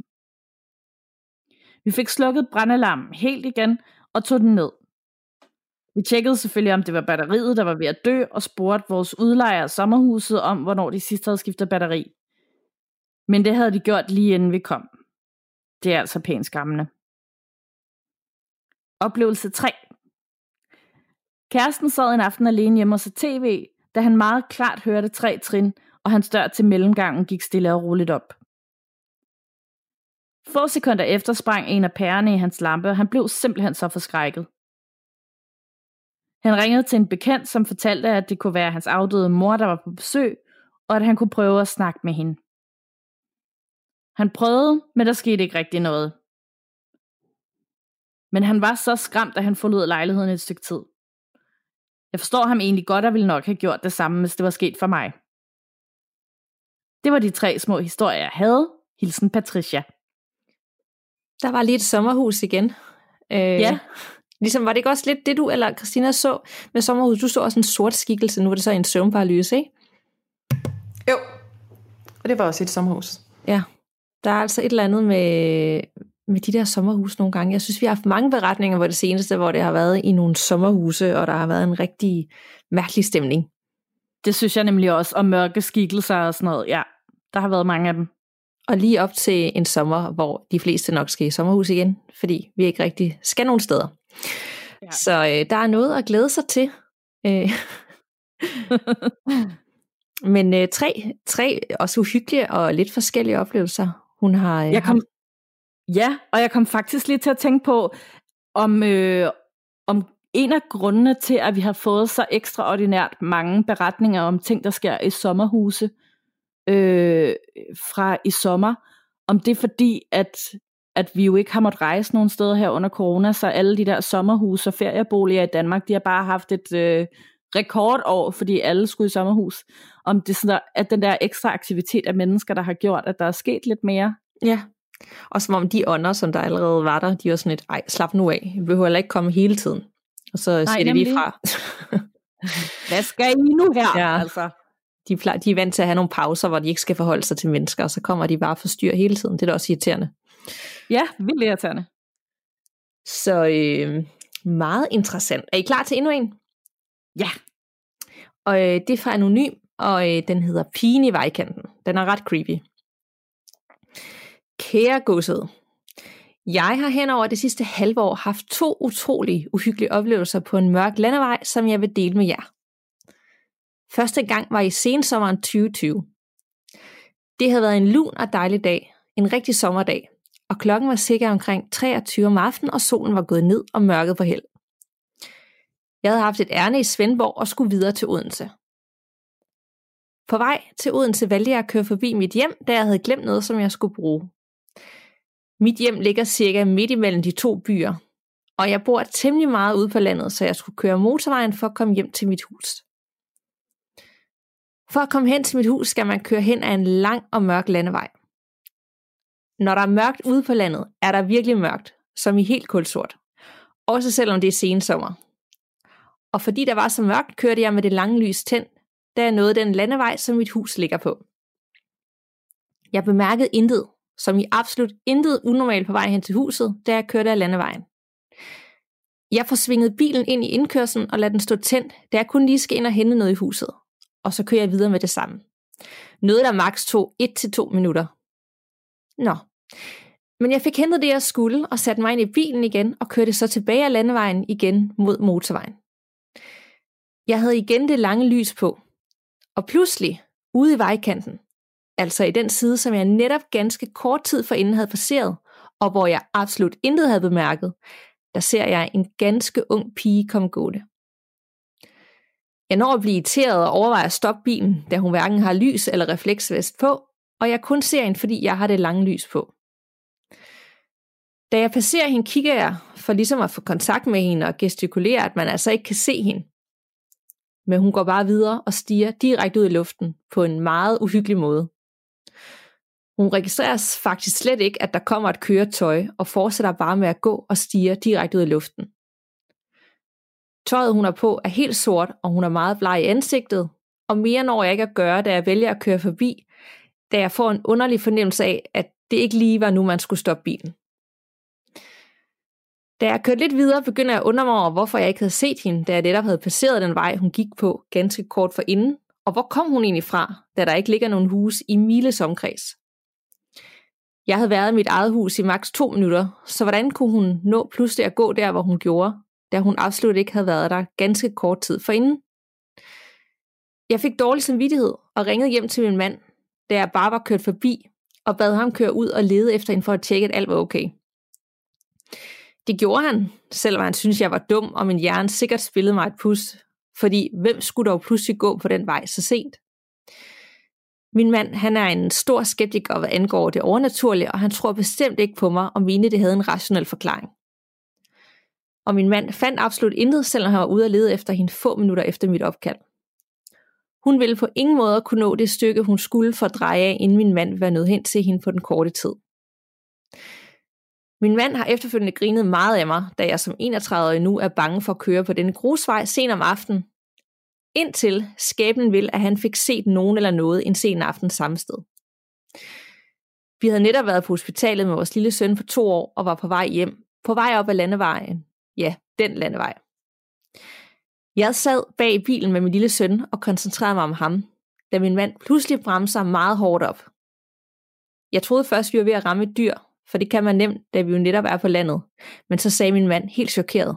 Vi fik slukket brandalarmen helt igen og tog den ned. Vi tjekkede selvfølgelig, om det var batteriet, der var ved at dø, og spurgte vores udlejer af sommerhuset om, hvornår de sidst havde skiftet batteri. Men det havde de gjort lige inden vi kom. Det er altså pænt skræmmende. Oplevelse 3. Kæresten sad en aften alene hjemme og så tv, da han meget klart hørte tre trin, og hans dør til mellemgangen gik stille og roligt op. Få sekunder efter sprang en af pærerne i hans lampe, og han blev simpelthen så forskrækket. Han ringede til en bekendt, som fortalte, at det kunne være hans afdøde mor, der var på besøg, og at han kunne prøve at snakke med hende. Han prøvede, men der skete ikke rigtig noget. Men han var så skræmt, at han forlod lejligheden et stykke tid. Jeg forstår ham egentlig godt, og ville nok have gjort det samme, hvis det var sket for mig. Det var de tre små historier, jeg havde. Hilsen Patricia.
Der var lige et sommerhus igen. Øh,
Ja.
Ligesom var det ikke også lidt det, du eller Christina så med sommerhus? Du så også en sort skikkelse, nu er det så en søvnparalyse, ikke?
Jo. Og det var også et sommerhus.
Ja. Der er altså et eller andet med, med de der sommerhus nogle gange. Jeg synes, vi har haft mange beretninger på det seneste, hvor det har været i nogle sommerhuse, og der har været en rigtig mærkelig stemning.
Det synes jeg nemlig også, og mørke skikkelser og sådan noget. Ja, der har været mange af dem.
Og lige op til en sommer, hvor de fleste nok skal i sommerhus igen, fordi vi ikke rigtig skal nogen steder.
Ja.
Ja. Så øh, der er noget at glæde sig til. Øh. <laughs> Men øh, tre, tre også uhyggelige og lidt forskellige oplevelser, hun har øh,
Jeg kom,
haft
ja, og jeg kom faktisk lige til at tænke på, om, øh, om en af grundene til, at vi har fået så ekstraordinært mange beretninger om ting, der sker i sommerhuse øh, fra i sommer, om det er fordi, at, at vi jo ikke har måttet rejse nogen steder her under corona, så alle de der sommerhuse og ferieboliger i Danmark, de har bare haft et øh, rekordår, fordi alle skulle i sommerhus. Om det er sådan, at den der ekstra aktivitet af mennesker, der har gjort, at der er sket lidt mere.
Ja. Og som om de ånder, som der allerede var der, de var sådan et, ej, slap nu af. Vi behøver heller ikke komme hele tiden. Og så Nej, siger de lige fra. <laughs>
Hvad skal I nu her?
Ja.
Altså.
de, er, de er vant til at have nogle pauser, hvor de ikke skal forholde sig til mennesker, og så kommer de bare og forstyrrer hele tiden. Det er da også irriterende.
Ja, vildt irriterende.
Så øh, meget interessant. Er I klar til endnu en?
Ja.
Og øh, det er fra Anonym, og øh, den hedder Pigen i vejkanten. Den er ret creepy. Kære godset. Jeg har hen over det sidste halve år haft to utrolig uhyggelige oplevelser på en mørk landevej, som jeg vil dele med jer. Første gang var i sensommeren 2020. Det havde været en lun og dejlig dag, en rigtig sommerdag, og klokken var sikkert omkring 23 om aftenen, og solen var gået ned og mørket på held. Jeg havde haft et ærne i Svendborg og skulle videre til Odense. På vej til Odense valgte jeg at køre forbi mit hjem, da jeg havde glemt noget, som jeg skulle bruge. Mit hjem ligger cirka midt imellem de to byer, og jeg bor temmelig meget ude på landet, så jeg skulle køre motorvejen for at komme hjem til mit hus. For at komme hen til mit hus, skal man køre hen ad en lang og mørk landevej. Når der er mørkt ude på landet, er der virkelig mørkt, som i helt kulsort. Også selvom det er sensommer. Og fordi der var så mørkt, kørte jeg med det lange lys tændt, da jeg nåede den landevej, som mit hus ligger på. Jeg bemærkede intet, som i absolut intet unormalt på vej hen til huset, da jeg kørte af landevejen. Jeg forsvingede bilen ind i indkørslen og lader den stå tændt, da jeg kun lige skal ind og hente noget i huset. Og så kører jeg videre med det samme. Noget, der maks tog 1-2 minutter. Nå. Men jeg fik hentet det, jeg skulle, og satte mig ind i bilen igen, og kørte så tilbage af landevejen igen mod motorvejen. Jeg havde igen det lange lys på. Og pludselig, ude i vejkanten, altså i den side, som jeg netop ganske kort tid forinden havde passeret, og hvor jeg absolut intet havde bemærket, der ser jeg en ganske ung pige komme gående. Jeg når at blive irriteret og overvejer at stoppe bilen, da hun hverken har lys eller refleksvest på, og jeg kun ser hende, fordi jeg har det lange lys på. Da jeg passerer hende, kigger jeg for ligesom at få kontakt med hende og gestikulere, at man altså ikke kan se hende. Men hun går bare videre og stiger direkte ud i luften på en meget uhyggelig måde. Hun registrerer faktisk slet ikke, at der kommer et køretøj, og fortsætter bare med at gå og stiger direkte ud i luften. Tøjet hun er på er helt sort, og hun er meget bleg i ansigtet, og mere når jeg ikke at gøre, da jeg vælger at køre forbi, da jeg får en underlig fornemmelse af, at det ikke lige var nu, man skulle stoppe bilen. Da jeg kørte lidt videre, begynder jeg at undre mig over, hvorfor jeg ikke havde set hende, da jeg netop havde passeret den vej, hun gik på ganske kort for inden, og hvor kom hun egentlig fra, da der ikke ligger nogen hus i miles omkreds. Jeg havde været i mit eget hus i maks to minutter, så hvordan kunne hun nå pludselig at gå der, hvor hun gjorde, da hun absolut ikke havde været der ganske kort tid forinden. Jeg fik dårlig samvittighed og ringede hjem til min mand, da jeg bare var kørt forbi, og bad ham køre ud og lede efter hende for at tjekke, at alt var okay. Det gjorde han, selvom han syntes, jeg var dum, og min hjerne sikkert spillede mig et pus, fordi hvem skulle dog pludselig gå på den vej så sent? Min mand, han er en stor skeptiker, hvad angår det overnaturlige, og han tror bestemt ikke på mig, om mine det havde en rationel forklaring. Og min mand fandt absolut intet, selvom han var ude at lede efter hende få minutter efter mit opkald. Hun ville på ingen måde kunne nå det stykke, hun skulle for at dreje af, inden min mand var nødt hen til hende på den korte tid. Min mand har efterfølgende grinet meget af mig, da jeg som 31-årig nu er bange for at køre på denne grusvej sen om aftenen. Indtil skæbnen vil, at han fik set nogen eller noget en sen aften samme sted. Vi havde netop været på hospitalet med vores lille søn for to år og var på vej hjem. På vej op ad landevejen. Ja, den landevej. Jeg sad bag bilen med min lille søn og koncentrerede mig om ham, da min mand pludselig bremser meget hårdt op. Jeg troede først, vi var ved at ramme et dyr, for det kan man nemt, da vi jo netop er på landet. Men så sagde min mand helt chokeret,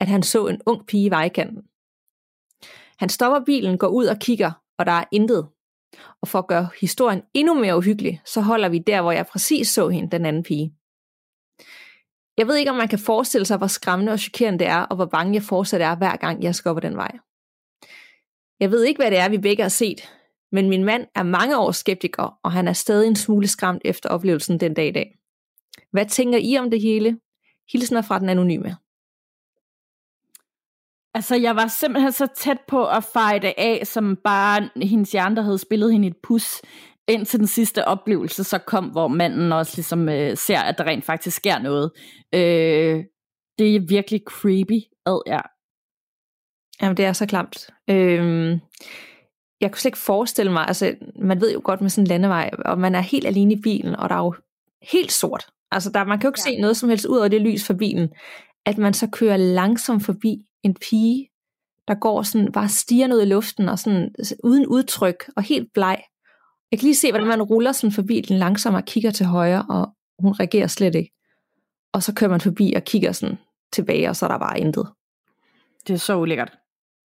at han så en ung pige i vejkanten. Han stopper bilen, går ud og kigger, og der er intet. Og for at gøre historien endnu mere uhyggelig, så holder vi der, hvor jeg præcis så hende, den anden pige. Jeg ved ikke, om man kan forestille sig, hvor skræmmende og chokerende det er, og hvor bange jeg fortsat er, hver gang jeg skal op den vej. Jeg ved ikke, hvad det er, vi begge har set, men min mand er mange år skeptiker, og han er stadig en smule skræmt efter oplevelsen den dag i dag. Hvad tænker I om det hele? Hilsner fra den anonyme.
Altså, jeg var simpelthen så tæt på at fejre det af, som bare hendes hjerne, der havde spillet hende et pus, indtil den sidste oplevelse så kom, hvor manden også ligesom øh, ser, at der rent faktisk sker noget. Øh, det er virkelig creepy, ad ja.
Jamen, det er så klamt. Øh, jeg kunne slet ikke forestille mig, altså, man ved jo godt med sådan en landevej, og man er helt alene i bilen, og der er jo helt sort. Altså, der, man kan jo ikke ja. se noget som helst ud af det lys fra bilen. At man så kører langsomt forbi en pige, der går sådan, bare stiger noget i luften, og sådan uden udtryk, og helt bleg. Jeg kan lige se, hvordan man ruller sådan forbi den langsomt og kigger til højre, og hun reagerer slet ikke. Og så kører man forbi og kigger sådan tilbage, og så er der bare intet.
Det er så ulækkert.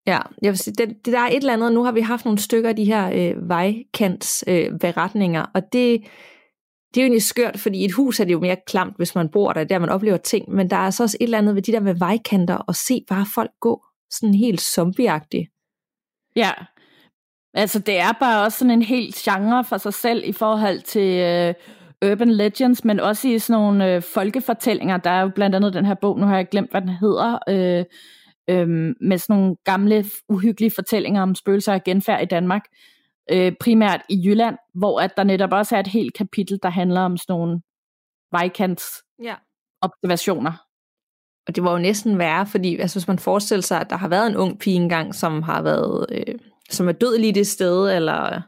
Ja, jeg vil sige, det, det der er et eller andet, nu har vi haft nogle stykker af de her øh, vejkants øh, beretninger, og det, det er jo egentlig skørt, fordi et hus er det jo mere klamt, hvis man bor der, der man oplever ting, men der er så også et eller andet ved de der med vejkanter, og se bare folk gå sådan helt zombieagtigt.
Ja, altså det er bare også sådan en helt genre for sig selv i forhold til øh, urban legends, men også i sådan nogle øh, folkefortællinger. Der er jo blandt andet den her bog, nu har jeg glemt, hvad den hedder, øh, øh, med sådan nogle gamle, uhyggelige fortællinger om spøgelser og genfærd i Danmark øh, primært i Jylland, hvor at der netop også er et helt kapitel, der handler om sådan nogle vejkants ja. observationer.
Og det var jo næsten værre, fordi altså, hvis man forestiller sig, at der har været en ung pige engang, som har været, øh, som er død lige det sted, eller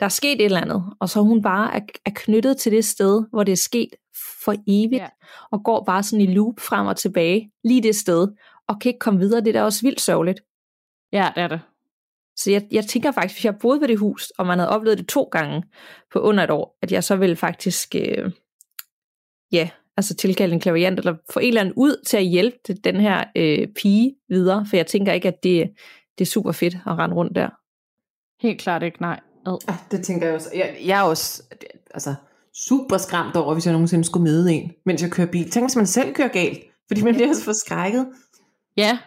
der er sket et eller andet, og så hun bare er, er knyttet til det sted, hvor det er sket for evigt, ja. og går bare sådan i loop frem og tilbage, lige det sted, og kan ikke komme videre. Det er da også vildt sørgeligt.
Ja, det er det.
Så jeg, jeg tænker faktisk, hvis jeg boede ved det hus, og man havde oplevet det to gange på under et år, at jeg så ville faktisk, øh, ja, altså tilkalde en klaviant, eller få en eller anden ud til at hjælpe den her øh, pige videre, for jeg tænker ikke, at det, det er super fedt at rende rundt der.
Helt klart ikke, nej.
Ja, det tænker jeg også. Jeg, jeg er også altså, super skræmt over, hvis jeg nogensinde skulle møde en, mens jeg kører bil. Tænk, hvis man selv kører galt, fordi man bliver så forskrækket.
Ja,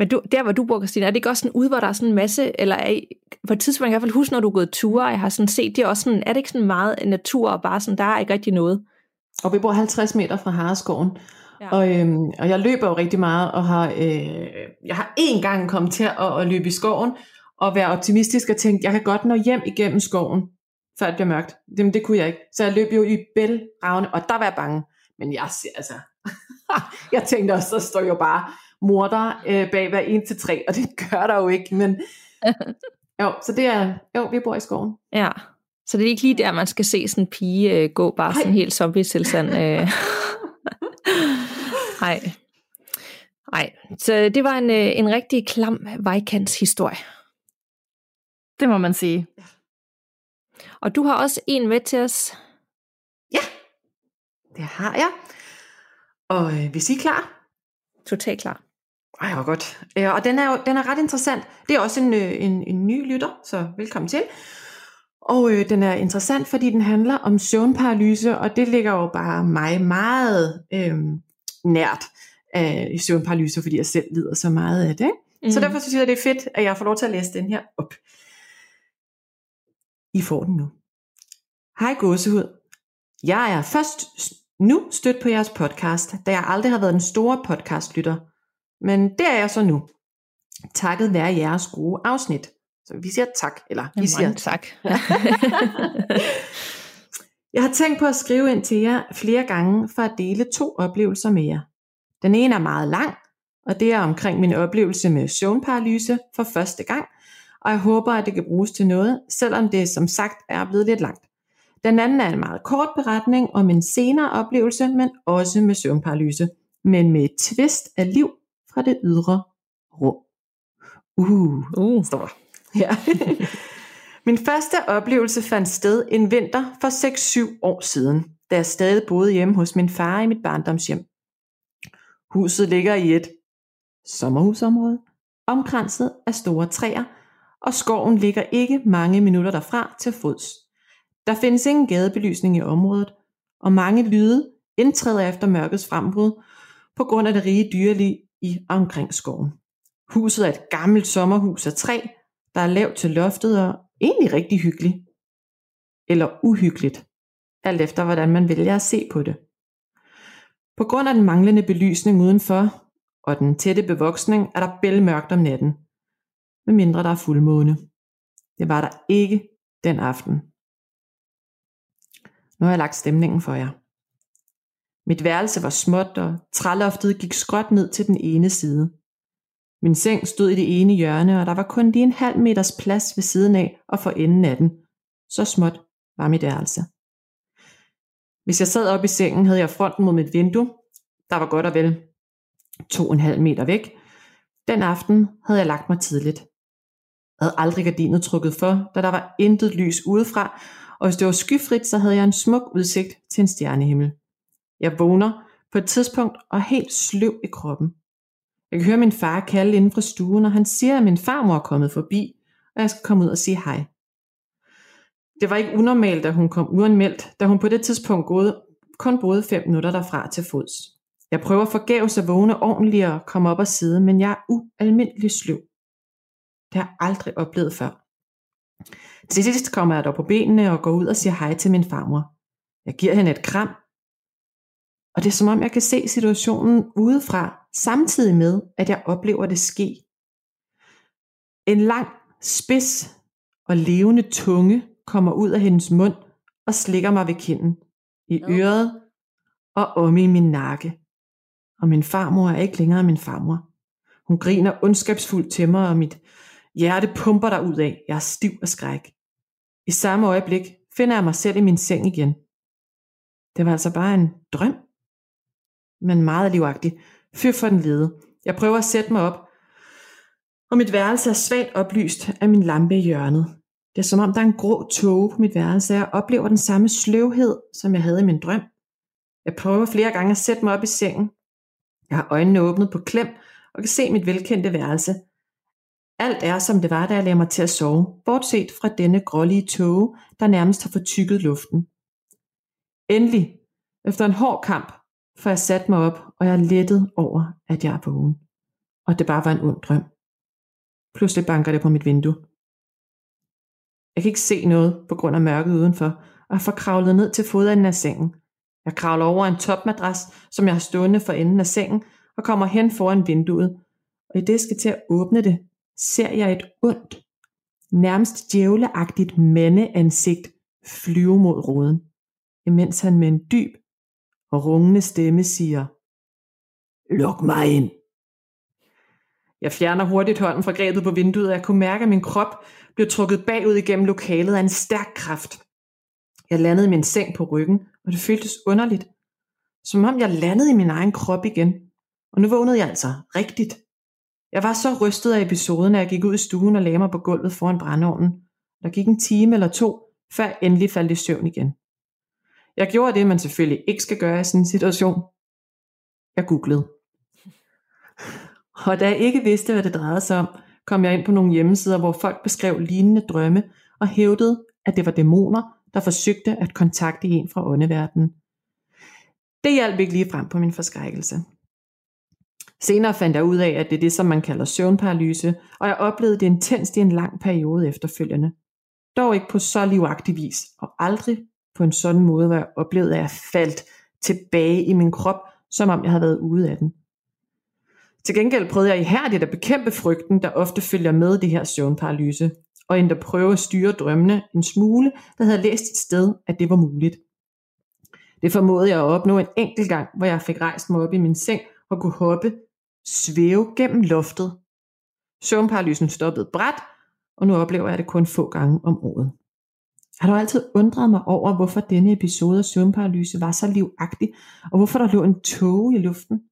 men du, der, hvor du bor, Christina, er det ikke også sådan ude, hvor der er sådan en masse, eller er, på et tidspunkt i hvert fald huske, når du er gået ture, jeg har sådan set, det er også sådan, er det ikke sådan meget natur, og bare sådan, der er ikke rigtig noget?
Og vi bor 50 meter fra Hareskoven, ja. og, øhm, og jeg løber jo rigtig meget, og har, øh, jeg har én gang kommet til at, at løbe i skoven, og være optimistisk og tænke, jeg kan godt nå hjem igennem skoven, før det bliver mørkt. Det, det kunne jeg ikke. Så jeg løb jo i bælragende, og der var jeg bange. Men jeg, altså, <laughs> jeg tænkte også, så står jo bare morder øh, bag hver en til tre, og det <laughs> gør der jo ikke, men <laughs> jo, så det er, jo, vi bor i skoven.
Ja, så det er ikke lige der, man skal se sådan en pige øh, gå bare sådan helt zombie-tilstand. Øh. <laughs> Nej. Nej, så det var en, øh, en rigtig klam vejkants historie.
Det må man sige.
Og du har også en med til os.
Ja, det har jeg. Og øh, hvis I er klar,
totalt klar.
Ej, hvor godt. Ja, og den er jo den er ret interessant. Det er også en, øh, en, en ny lytter, så velkommen til. Og øh, den er interessant, fordi den handler om søvnparalyse, og det ligger jo bare mig meget øh, nært af søvnparalyse, fordi jeg selv lider så meget af det. Ikke? Mm. Så derfor synes jeg, det er fedt, at jeg får lov til at læse den her op. I får den nu. Hej gåsehud. Jeg er først nu stødt på jeres podcast, da jeg aldrig har været en stor podcastlytter. Men det er jeg så nu. Takket være jeres gode afsnit. Så vi siger tak, eller vi siger
tak. <laughs>
Jeg har tænkt på at skrive ind til jer flere gange for at dele to oplevelser med jer. Den ene er meget lang, og det er omkring min oplevelse med søvnparalyse for første gang, og jeg håber, at det kan bruges til noget, selvom det som sagt er blevet lidt langt. Den anden er en meget kort beretning om en senere oplevelse, men også med søvnparalyse, men med et twist af liv fra det ydre rum. Uh,
Uh.
står der. Ja. <laughs> Min første oplevelse fandt sted en vinter for 6-7 år siden, da jeg stadig boede hjemme hos min far i mit barndomshjem. Huset ligger i et sommerhusområde, omkranset af store træer, og skoven ligger ikke mange minutter derfra til fods. Der findes ingen gadebelysning i området, og mange lyde indtræder efter mørkets frembrud på grund af det rige dyreliv i og omkring skoven. Huset er et gammelt sommerhus af træ, der er lavt til loftet og egentlig rigtig hyggeligt. Eller uhyggeligt, alt efter hvordan man vælger at se på det. På grund af den manglende belysning udenfor og den tætte bevoksning er der bælmørkt om natten, medmindre der er fuldmåne. Det var der ikke den aften. Nu har jeg lagt stemningen for jer. Mit værelse var småt, og træloftet gik skråt ned til den ene side. Min seng stod i det ene hjørne, og der var kun lige en halv meters plads ved siden af og for enden af den. Så småt var mit værelse. Hvis jeg sad op i sengen, havde jeg fronten mod mit vindue. Der var godt og vel to og en halv meter væk. Den aften havde jeg lagt mig tidligt. Jeg havde aldrig gardinet trukket for, da der var intet lys udefra, og hvis det var skyfrit, så havde jeg en smuk udsigt til en stjernehimmel. Jeg vågner på et tidspunkt og er helt sløv i kroppen. Jeg kan høre min far kalde inden fra stuen, og han siger, at min farmor er kommet forbi, og jeg skal komme ud og sige hej. Det var ikke unormalt, at hun kom uanmeldt, da hun på det tidspunkt gode, kun boede 5 minutter derfra til fods. Jeg prøver forgæves at vågne ordentligt og komme op og sidde, men jeg er ualmindelig sløv. Det har jeg aldrig oplevet før. Til sidst kommer jeg dog på benene og går ud og siger hej til min farmor. Jeg giver hende et kram, og det er som om jeg kan se situationen udefra, samtidig med, at jeg oplever det ske. En lang, spids og levende tunge kommer ud af hendes mund og slikker mig ved kinden, i øret og om i min nakke. Og min farmor er ikke længere min farmor. Hun griner ondskabsfuldt til mig, og mit hjerte pumper der ud af. Jeg er stiv af skræk. I samme øjeblik finder jeg mig selv i min seng igen. Det var altså bare en drøm. Men meget livagtig. Fyr for den lede. Jeg prøver at sætte mig op, og mit værelse er svagt oplyst af min lampe i hjørnet. Det er som om, der er en grå tåge på mit værelse, og jeg oplever den samme sløvhed, som jeg havde i min drøm. Jeg prøver flere gange at sætte mig op i sengen. Jeg har øjnene åbnet på klem, og kan se mit velkendte værelse. Alt er, som det var, da jeg lagde mig til at sove, bortset fra denne grålige tåge, der nærmest har fortykket luften. Endelig, efter en hård kamp, for jeg satte mig op, og jeg lettede lettet over, at jeg er vågen. Og det bare var en ond drøm. Pludselig banker det på mit vindue. Jeg kan ikke se noget på grund af mørket udenfor, og jeg får kravlet ned til fodenden af sengen. Jeg kravler over en topmadras, som jeg har stående for enden af sengen, og kommer hen foran vinduet. Og i det jeg skal til at åbne det, ser jeg et ondt, nærmest djævleagtigt mandeansigt flyve mod ruden, imens han med en dyb og rungende stemme siger, Luk mig ind. Jeg fjerner hurtigt hånden fra grebet på vinduet, og jeg kunne mærke, at min krop blev trukket bagud igennem lokalet af en stærk kraft. Jeg landede i min seng på ryggen, og det føltes underligt. Som om jeg landede i min egen krop igen. Og nu vågnede jeg altså rigtigt. Jeg var så rystet af episoden, at jeg gik ud i stuen og lagde mig på gulvet foran brændeovnen. Der gik en time eller to, før jeg endelig faldt i søvn igen. Jeg gjorde det, man selvfølgelig ikke skal gøre i sådan en situation. Jeg googlede. Og da jeg ikke vidste, hvad det drejede sig om, kom jeg ind på nogle hjemmesider, hvor folk beskrev lignende drømme og hævdede, at det var dæmoner, der forsøgte at kontakte en fra åndeverdenen. Det hjalp ikke lige frem på min forskrækkelse. Senere fandt jeg ud af, at det er det, som man kalder søvnparalyse, og jeg oplevede det intenst i en lang periode efterfølgende. Dog ikke på så livagtig vis, og aldrig på en sådan måde, hvor jeg oplevede, at jeg faldt tilbage i min krop, som om jeg havde været ude af den. Til gengæld prøvede jeg ihærdigt at bekæmpe frygten, der ofte følger med det her søvnparalyse, og endda prøve at styre drømmene en smule, der havde læst et sted, at det var muligt. Det formåede jeg at opnå en enkelt gang, hvor jeg fik rejst mig op i min seng og kunne hoppe, svæve gennem loftet. Søvnparalysen stoppede bræt, og nu oplever jeg det kun få gange om året. Jeg har du altid undret mig over, hvorfor denne episode af søvnparalyse var så livagtig, og hvorfor der lå en tog i luften.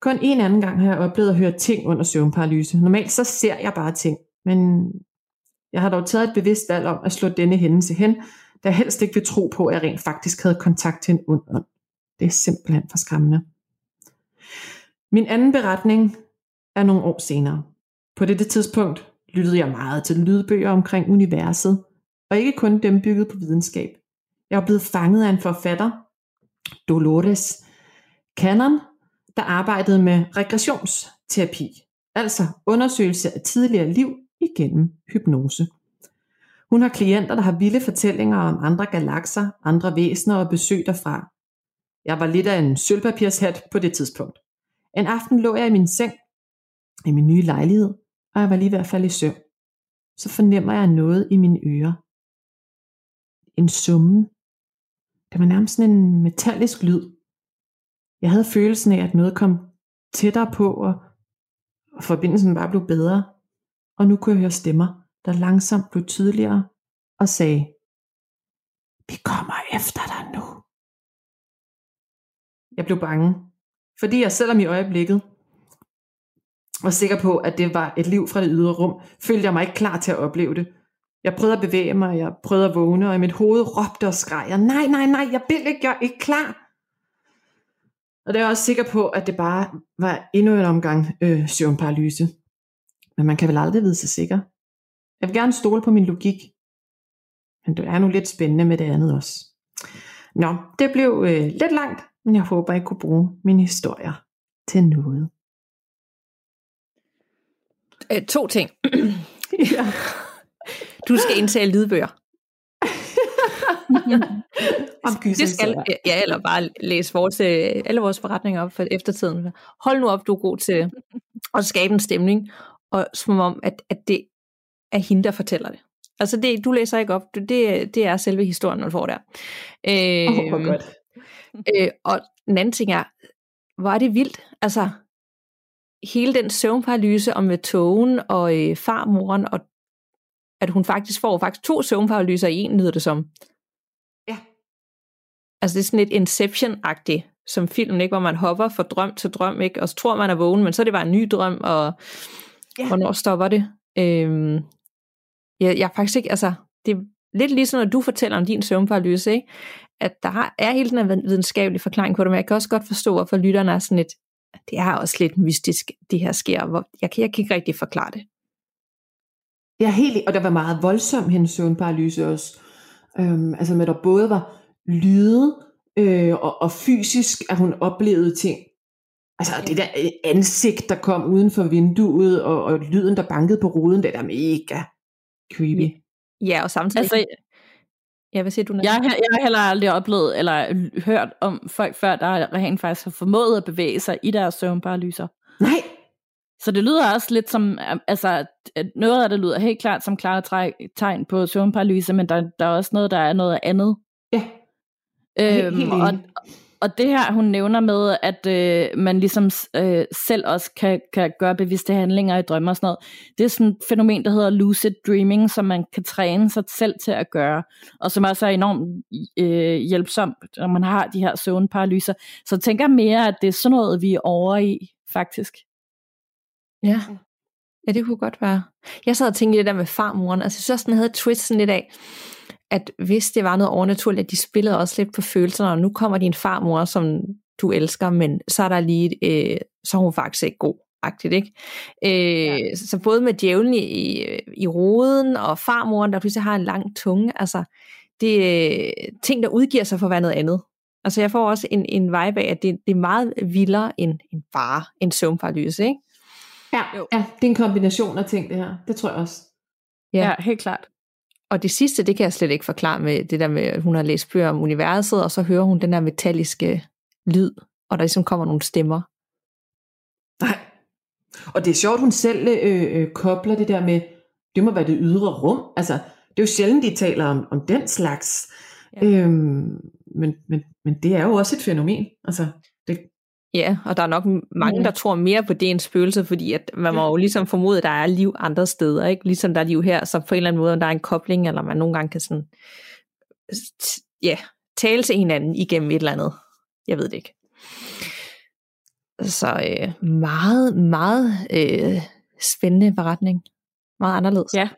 Kun en anden gang har jeg oplevet at høre ting under søvnparalyse. Normalt så ser jeg bare ting, men jeg har dog taget et bevidst valg om at slå denne hændelse hen, da jeg helst ikke vil tro på, at jeg rent faktisk havde kontakt til en ond ånd. Det er simpelthen for skræmmende. Min anden beretning er nogle år senere. På dette tidspunkt lyttede jeg meget til lydbøger omkring universet, og ikke kun dem bygget på videnskab. Jeg var blevet fanget af en forfatter, Dolores Cannon, der arbejdede med regressionsterapi, altså undersøgelse af tidligere liv igennem hypnose. Hun har klienter, der har vilde fortællinger om andre galakser, andre væsener og besøg derfra. Jeg var lidt af en sølvpapirshat på det tidspunkt. En aften lå jeg i min seng, i min nye lejlighed, og jeg var lige ved at falde i søvn. Så fornemmer jeg noget i mine ører. En summe. Det var nærmest sådan en metallisk lyd. Jeg havde følelsen af, at noget kom tættere på, og, og forbindelsen bare blev bedre. Og nu kunne jeg høre stemmer, der langsomt blev tydeligere og sagde, vi kommer efter dig nu. Jeg blev bange, fordi jeg selvom i øjeblikket var sikker på, at det var et liv fra det ydre rum, følte jeg mig ikke klar til at opleve det. Jeg prøvede at bevæge mig, jeg prøvede at vågne, og i mit hoved råbte og skreg jeg, nej, nej, nej, jeg vil ikke, jeg er ikke klar. Og det er jeg også sikker på, at det bare var endnu en omgang øh, søvnparalyse. Men man kan vel aldrig vide sig sikker. Jeg vil gerne stole på min logik. Men det er nu lidt spændende med det andet også. Nå, det blev øh, lidt langt, men jeg håber, jeg kunne bruge mine historier til noget.
Øh, to ting. <laughs>
ja.
Du skal indtale lydbøger. <laughs>
Om
det skal, ja, eller bare læse vores, øh, alle vores forretninger op for eftertiden. Hold nu op, du er god til at skabe en stemning, og som om, at, at det er hende, der fortæller det. Altså, det, du læser ikke op, det, det er selve historien, man får der.
Øh, oh, godt.
øh, og en anden ting er, hvor er det vildt, altså, hele den søvnparalyse om med togen og øh, farmoren, og at hun faktisk får faktisk to søvnparalyser i en, lyder det som.
Ja.
Altså det er sådan lidt Inception-agtigt, som filmen, ikke, hvor man hopper fra drøm til drøm, ikke, og så tror man er vågen, men så er det bare en ny drøm, og ja. hvornår stopper det? Øhm, jeg, jeg er faktisk ikke, altså, det er lidt ligesom, når du fortæller om din søvnparalyse, ikke? at der er hele den her videnskabelige forklaring på det, men jeg kan også godt forstå, hvorfor lytterne er sådan lidt, det er også lidt mystisk, det her sker, hvor jeg, kan, jeg kan ikke rigtig forklare det.
Ja, helt, og der var meget voldsom hendes søvnparalyse også. Øhm, altså med der både var lyde øh, og, og fysisk, at hun oplevede ting. Altså det der øh, ansigt, der kom uden for vinduet, og, og lyden, der bankede på ruden, det der mega creepy.
Ja, og samtidig... Altså, Ja, hvad siger du?
Jeg, jeg har heller aldrig oplevet eller hørt om folk før, der rent faktisk har formået at bevæge sig i deres søvnparalyser.
Nej.
Så det lyder også lidt som, altså noget af det lyder helt klart som klare tegn på søvnparalyse, men der, der er også noget, der er noget andet.
Ja.
Øhm, helt, helt og, og det her, hun nævner med, at øh, man ligesom øh, selv også kan, kan gøre bevidste handlinger i drømme og sådan noget, det er sådan et fænomen, der hedder lucid dreaming, som man kan træne sig selv til at gøre, og som også er enormt øh, hjælpsomt, når man har de her søvnparalyser. Så jeg tænker mere, at det er sådan noget, vi er over i, faktisk.
Ja. Ja, det kunne godt være. Jeg sad og tænkte det der med farmoren. Altså, jeg synes også, den havde twist sådan lidt af, at hvis det var noget overnaturligt, at de spillede også lidt på følelserne, og nu kommer din farmor, som du elsker, men så er der lige øh, så er hun faktisk ikke god. Agtigt, ikke? Øh, ja. Så både med djævlen i, i roden og farmoren, der pludselig har en lang tunge, altså det er ting, der udgiver sig for at være noget andet. Altså jeg får også en, en vibe af, at det, det er meget vildere end, end bare en søvnparalyse, ikke?
Ja, jo. ja, det er en kombination af ting, det her. Det tror jeg også.
Ja, ja helt klart.
Og det sidste, det kan jeg slet ikke forklare med det der med, at hun har læst bøger om universet, og så hører hun den der metalliske lyd, og der ligesom kommer nogle stemmer.
Nej. Og det er sjovt, hun selv øh, øh, kobler det der med, det må være det ydre rum. Altså, det er jo sjældent, de taler om, om den slags. Ja. Øhm, men, men, men det er jo også et fænomen. Altså,
Ja, og der er nok mange, mm. der tror mere på det end spøgelse, fordi at man må jo ligesom formode, at der er liv andre steder, ikke? Ligesom der er liv her, så på en eller anden måde, der er en kobling, eller man nogle gange kan sådan, ja, tale til hinanden igennem et eller andet. Jeg ved det ikke. Så øh, meget, meget øh, spændende beretning. Meget anderledes.
Ja.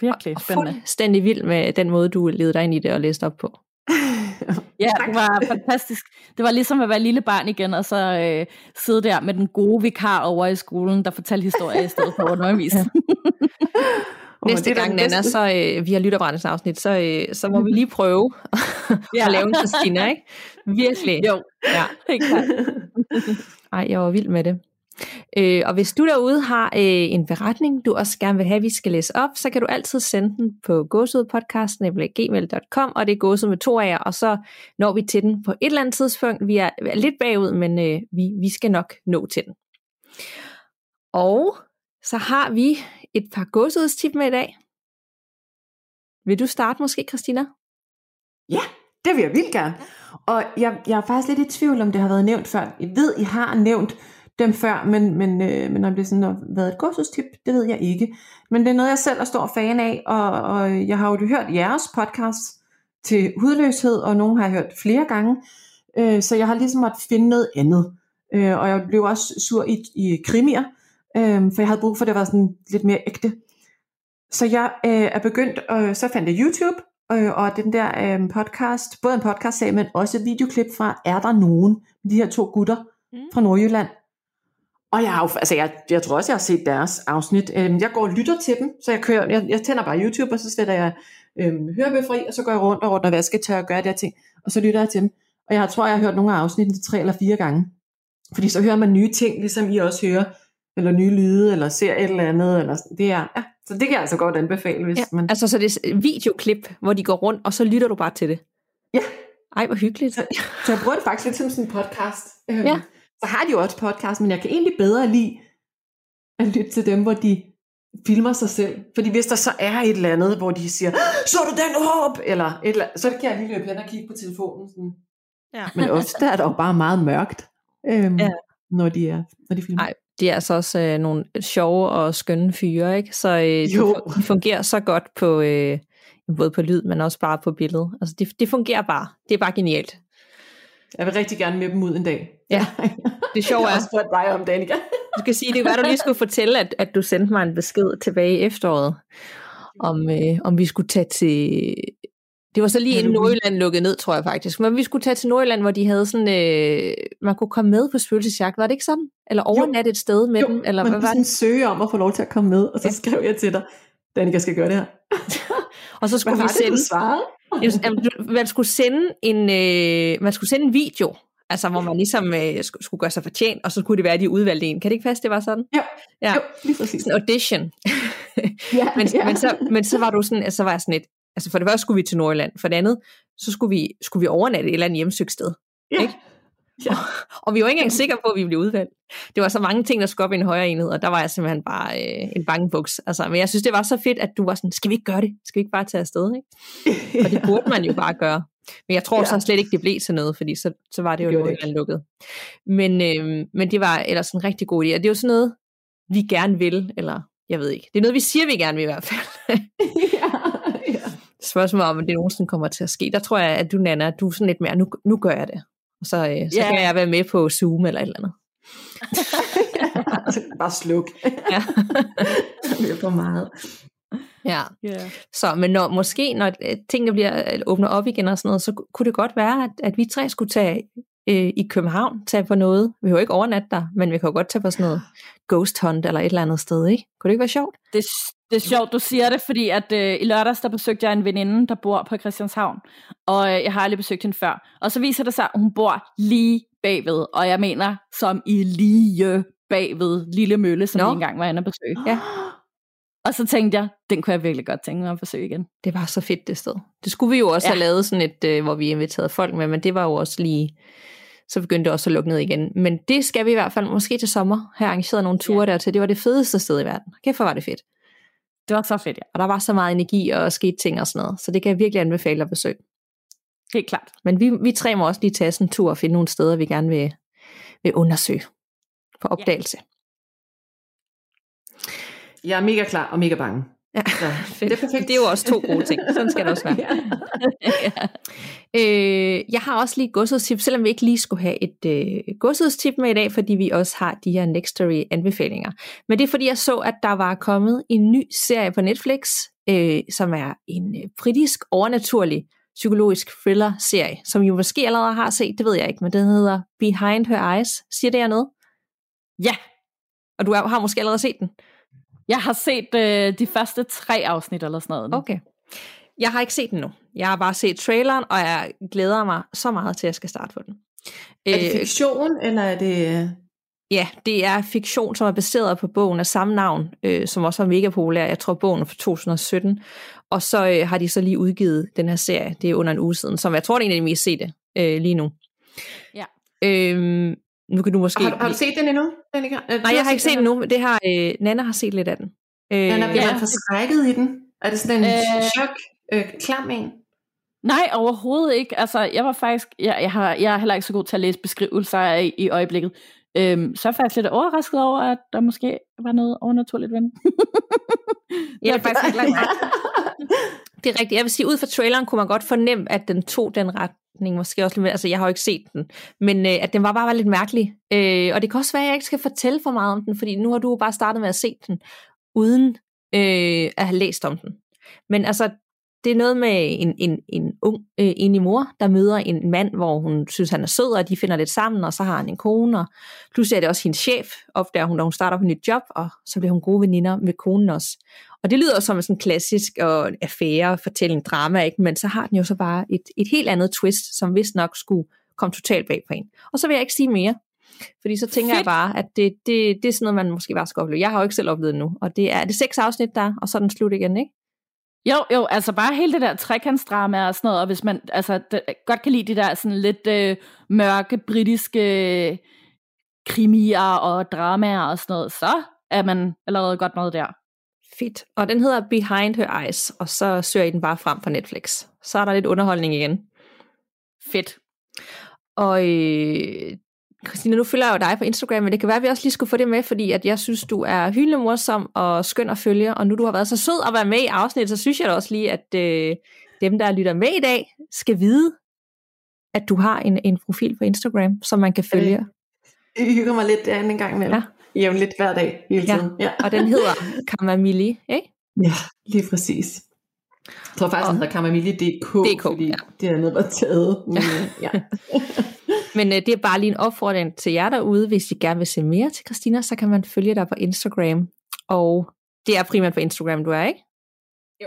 Virkelig spændende.
Og fuldstændig vild med den måde, du levede dig ind i det og læste op på. <laughs> <laughs>
ja, det var fantastisk. Det var ligesom at være lille barn igen, og så øh, sidde der med den gode vikar over i skolen, der fortalte historier i stedet for at undervise. <laughs> Ja. <laughs>
Næste gang, Nana, så øh, vi har lytterbrændens afsnit, så, øh, så må vi lige prøve ja. at lave en Christina, ikke? Virkelig.
Jo, ja. helt klart.
Ej, jeg var vild med det. Øh, og hvis du derude har øh, en beretning, du også gerne vil have, at vi skal læse op, så kan du altid sende den på gåsudpodcasten.gmail.com, og det er gåsød med to af jer, og så når vi til den på et eller andet tidspunkt. Vi er, er lidt bagud, men øh, vi, vi skal nok nå til den. Og så har vi et par gåsødstip med i dag. Vil du starte måske, Christina?
Ja, det vil jeg vildt gerne. Og jeg, jeg er faktisk lidt i tvivl om, det har været nævnt før. Jeg ved, I har nævnt dem før, men, men, øh, men om det sådan har været et godsudstip, det ved jeg ikke. Men det er noget, jeg selv er stor fan af, og, og jeg har jo hørt jeres podcast til hudløshed, og nogle har jeg hørt flere gange, øh, så jeg har ligesom måtte finde noget andet. Øh, og jeg blev også sur i, i krimier, øh, for jeg havde brug for, at det var sådan lidt mere ægte. Så jeg øh, er begyndt, og så fandt jeg YouTube, øh, og den der øh, podcast, både en podcast men også et videoklip fra Er der nogen? De her to gutter mm. fra Nordjylland. Og jeg, har, altså jeg, jeg tror også, jeg har set deres afsnit. Øhm, jeg går og lytter til dem, så jeg, kører, jeg, jeg tænder bare YouTube, og så sætter jeg øhm, hørebøfri, og så går jeg rundt og rundt og vasketør og gør de her ting, og så lytter jeg til dem. Og jeg tror, jeg har hørt nogle af afsnittene tre eller fire gange. Fordi så hører man nye ting, ligesom I også hører, eller nye lyde, eller ser et eller andet. Eller, det er, ja, så det kan jeg altså godt anbefale, hvis
ja,
man...
Altså, så det er videoklip, hvor de går rundt, og så lytter du bare til det?
Ja.
Ej, hvor hyggeligt.
Så, så jeg bruger det faktisk lidt som sådan en podcast.
Øhm, ja
så har de jo også podcast, men jeg kan egentlig bedre lide at lytte til dem, hvor de filmer sig selv. Fordi hvis der så er et eller andet, hvor de siger, så du den hop, eller et eller andet, så kan jeg lige løbe hen og kigge på telefonen. Sådan. Ja. Men ofte er der jo bare meget mørkt, øhm, ja. når, de er, når de filmer.
Ej, de er altså også øh, nogle sjove og skønne fyre, ikke? Så øh, jo. de, fungerer så godt på øh, både på lyd, men også bare på billedet. Altså, det, det fungerer bare. Det er bare genialt.
Jeg vil rigtig gerne med dem ud en dag.
Ja, <laughs> det sjove er... Jeg
har også spurgt dig om, Danika.
du skal sige, det var, du lige skulle fortælle, at, at du sendte mig en besked tilbage i efteråret, om, øh, om vi skulle tage til... Det var så lige inden Nordjylland lukkede ned, tror jeg faktisk. Men vi skulle tage til Nordjylland, hvor de havde sådan... Øh, man kunne komme med på spøgelsesjagt. Var det ikke sådan? Eller overnatte et sted med
jo,
dem? Eller
man hvad var det? søge om at få lov til at komme med, og så ja. skrev jeg til dig, Danika skal gøre det her. <laughs>
og så skulle
hvad
vi sende...
Det,
man skulle sende en, øh, man skulle sende en video Altså, hvor man ligesom øh, skulle gøre sig fortjent, og så kunne det være, at de udvalgte en. Kan det ikke passe, det var sådan?
Ja, ja. jo, lige præcis.
Sådan audition. ja, <laughs> men, ja. Men, så, men så var du sådan, altså, så var jeg sådan et, altså for det første skulle vi til Nordjylland, for det andet, så skulle vi, skulle vi overnatte et eller andet hjemsøgt sted. Ja. Ikke? Ja. Og, vi var ikke engang sikre på, at vi blev udvalgt. Det var så mange ting, der skulle op i en højere enhed, og der var jeg simpelthen bare øh, en bangebuks. Altså, men jeg synes, det var så fedt, at du var sådan, skal vi ikke gøre det? Skal vi ikke bare tage afsted? Ikke? <laughs> Og det burde man jo bare gøre. Men jeg tror ja. så slet ikke, det blev til noget, fordi så, så var det jo noget, det. lukket. Men, øh, men det var ellers en rigtig god idé. Og det er jo sådan noget, vi gerne vil, eller jeg ved ikke. Det er noget, vi siger, vi gerne vil i hvert fald. <laughs> ja, ja. Spørgsmålet om, at det nogensinde kommer til at ske. Der tror jeg, at du, Nana, du er sådan lidt mere, nu, nu gør jeg det. Og så, øh, så ja. kan jeg være med på Zoom eller et eller andet. <laughs>
Bare sluk.
ja. <laughs>
det er for meget.
Ja, yeah. så men når, måske når øh, tingene bliver øh, åbnet op igen og sådan noget, så kunne det godt være, at, at vi tre skulle tage øh, i København, tage på noget. Vi kan jo ikke overnatte der, men vi kan jo godt tage på sådan noget ghost hunt eller et eller andet sted, ikke? Kunne det ikke være sjovt?
Det, det er sjovt, du siger det, fordi at øh, i lørdags, der besøgte jeg en veninde, der bor på Christianshavn, og øh, jeg har aldrig besøgt hende før. Og så viser det sig, at hun bor lige bagved, og jeg mener som i lige bagved Lille Mølle, som Nå. vi engang var inde og besøge.
Ja.
Og så tænkte jeg, den kunne jeg virkelig godt tænke mig at besøge igen.
Det var så fedt det sted. Det skulle vi jo også ja. have lavet sådan et, øh, hvor vi inviterede folk med, men det var jo også lige, så begyndte det også at lukke ned igen. Men det skal vi i hvert fald måske til sommer have arrangeret nogle ture ja. dertil. Det var det fedeste sted i verden. Kæft, hvor var det fedt.
Det var så fedt, ja.
Og der var så meget energi og sket ting og sådan noget. Så det kan jeg virkelig anbefale at besøge.
Helt klart.
Men vi, vi tre må også lige tage sådan en tur og finde nogle steder, vi gerne vil, vil undersøge på opdagelse. Ja.
Jeg er mega klar og mega bange.
Ja, så, fedt. Det, er perfekt. det er jo også to gode ting. Sådan skal det også være. <laughs> ja. øh, jeg har også lige godsudstip, selvom vi ikke lige skulle have et øh, godsudstip med i dag, fordi vi også har de her Nextory anbefalinger. Men det er fordi, jeg så, at der var kommet en ny serie på Netflix, øh, som er en øh, britisk overnaturlig psykologisk thriller-serie, som I måske allerede har set, det ved jeg ikke, men den hedder Behind Her Eyes. Siger det jer noget?
Ja.
Og du har måske allerede set den?
Jeg har set øh, de første tre afsnit eller sådan noget.
Okay. Jeg har ikke set den nu. Jeg har bare set traileren, og jeg glæder mig så meget til, at jeg skal starte på den.
Er det øh, fiktion, eller er det... Øh?
Ja, det er fiktion, som er baseret på bogen af samme navn, øh, som også var mega populær. Jeg tror, bogen er fra 2017. Og så øh, har de så lige udgivet den her serie, det er under en uge siden, som jeg tror, det er en af de mest sete øh, lige nu.
Ja.
Øhm, nu kan du måske...
Har, har du set den endnu? Den
Nej, jeg har ikke set den endnu. Det har, øh, Nana har set lidt af den.
Øh, Nana, bliver ja. man forskrækket i den? Er det sådan en øh, chok, øh, klam en?
Nej, overhovedet ikke. Altså, jeg var faktisk, jeg, jeg, har, jeg er heller ikke så god til at læse beskrivelser i, i øjeblikket. Øhm, så er jeg faktisk lidt overrasket over, at der måske var noget overnaturligt ved den. <laughs>
jeg er faktisk ikke langt <laughs> <laughs> Det er rigtigt. Jeg vil sige, ud fra traileren kunne man godt fornemme, at den tog den retning, måske også lidt, altså jeg har jo ikke set den, men øh, at den var bare var lidt mærkelig. Øh, og det kan også være, at jeg ikke skal fortælle for meget om den, fordi nu har du bare startet med at se den, uden øh, at have læst om den. Men altså, det er noget med en, en, en ung øh, enig mor, der møder en mand, hvor hun synes, han er sød, og de finder lidt sammen, og så har han en kone, og pludselig er det også hendes chef, opdager hun, da hun starter på et nyt job, og så bliver hun gode veninder med konen også. Og det lyder som en sådan klassisk og affære, fortælling, drama, ikke? men så har den jo så bare et, et helt andet twist, som vist nok skulle komme totalt bag på en. Og så vil jeg ikke sige mere, fordi så tænker Fedt. jeg bare, at det, det, det er sådan noget, man måske bare skal opleve. Jeg har jo ikke selv oplevet nu, og det er det seks afsnit der, og så er den slut igen, ikke?
Jo, jo, altså bare hele det der trekantsdrama og sådan noget, og hvis man altså, det, godt kan lide de der sådan lidt øh, mørke, britiske krimier og dramaer og sådan noget, så er man allerede godt noget der.
Fedt. Og den hedder Behind Her Eyes, og så søger I den bare frem på Netflix. Så er der lidt underholdning igen.
Fedt.
Og øh, Christina, nu følger jeg jo dig på Instagram, men det kan være, at vi også lige skulle få det med, fordi at jeg synes, du er hyldende morsom og skøn at følge, og nu du har været så sød at være med i afsnittet, så synes jeg da også lige, at øh, dem, der lytter med i dag, skal vide, at du har en, en profil på Instagram, som man kan følge.
Jeg hygger mig lidt derinde en gang imellem. Ja jævnligt hver dag hele tiden.
Ja. ja. og den hedder <laughs> Kamamili, ikke?
Ja, lige præcis. Jeg tror faktisk, og, den hedder kamamili.dk, DK, fordi ja. det er der er taget. Men, ja. <laughs> <laughs>
men øh, det er bare lige en opfordring til jer derude, hvis I gerne vil se mere til Christina, så kan man følge dig på Instagram. Og det er primært på Instagram, du er, ikke?
Jo.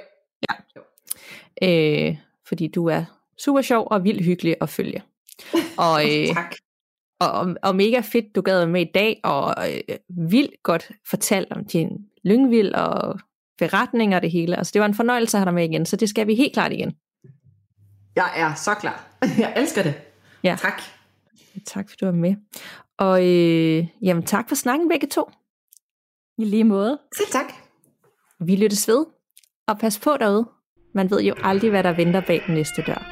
Ja. Jo. Øh, fordi du er super sjov og vildt hyggelig at følge. <laughs>
Og, øh, tak
og, og mega fedt, du gad med i dag, og øh, vildt godt fortalt om din lyngvild og beretninger og det hele. Altså det var en fornøjelse at have dig med igen, så det skal vi helt klart igen.
Jeg er så klar. <laughs> Jeg elsker det.
Ja.
Tak.
Tak for du var med. Og øh, jamen tak for snakken begge to.
I lige måde.
Selv tak.
Vi lyttes ved, og pas på derude. Man ved jo aldrig, hvad der venter bag den næste dør.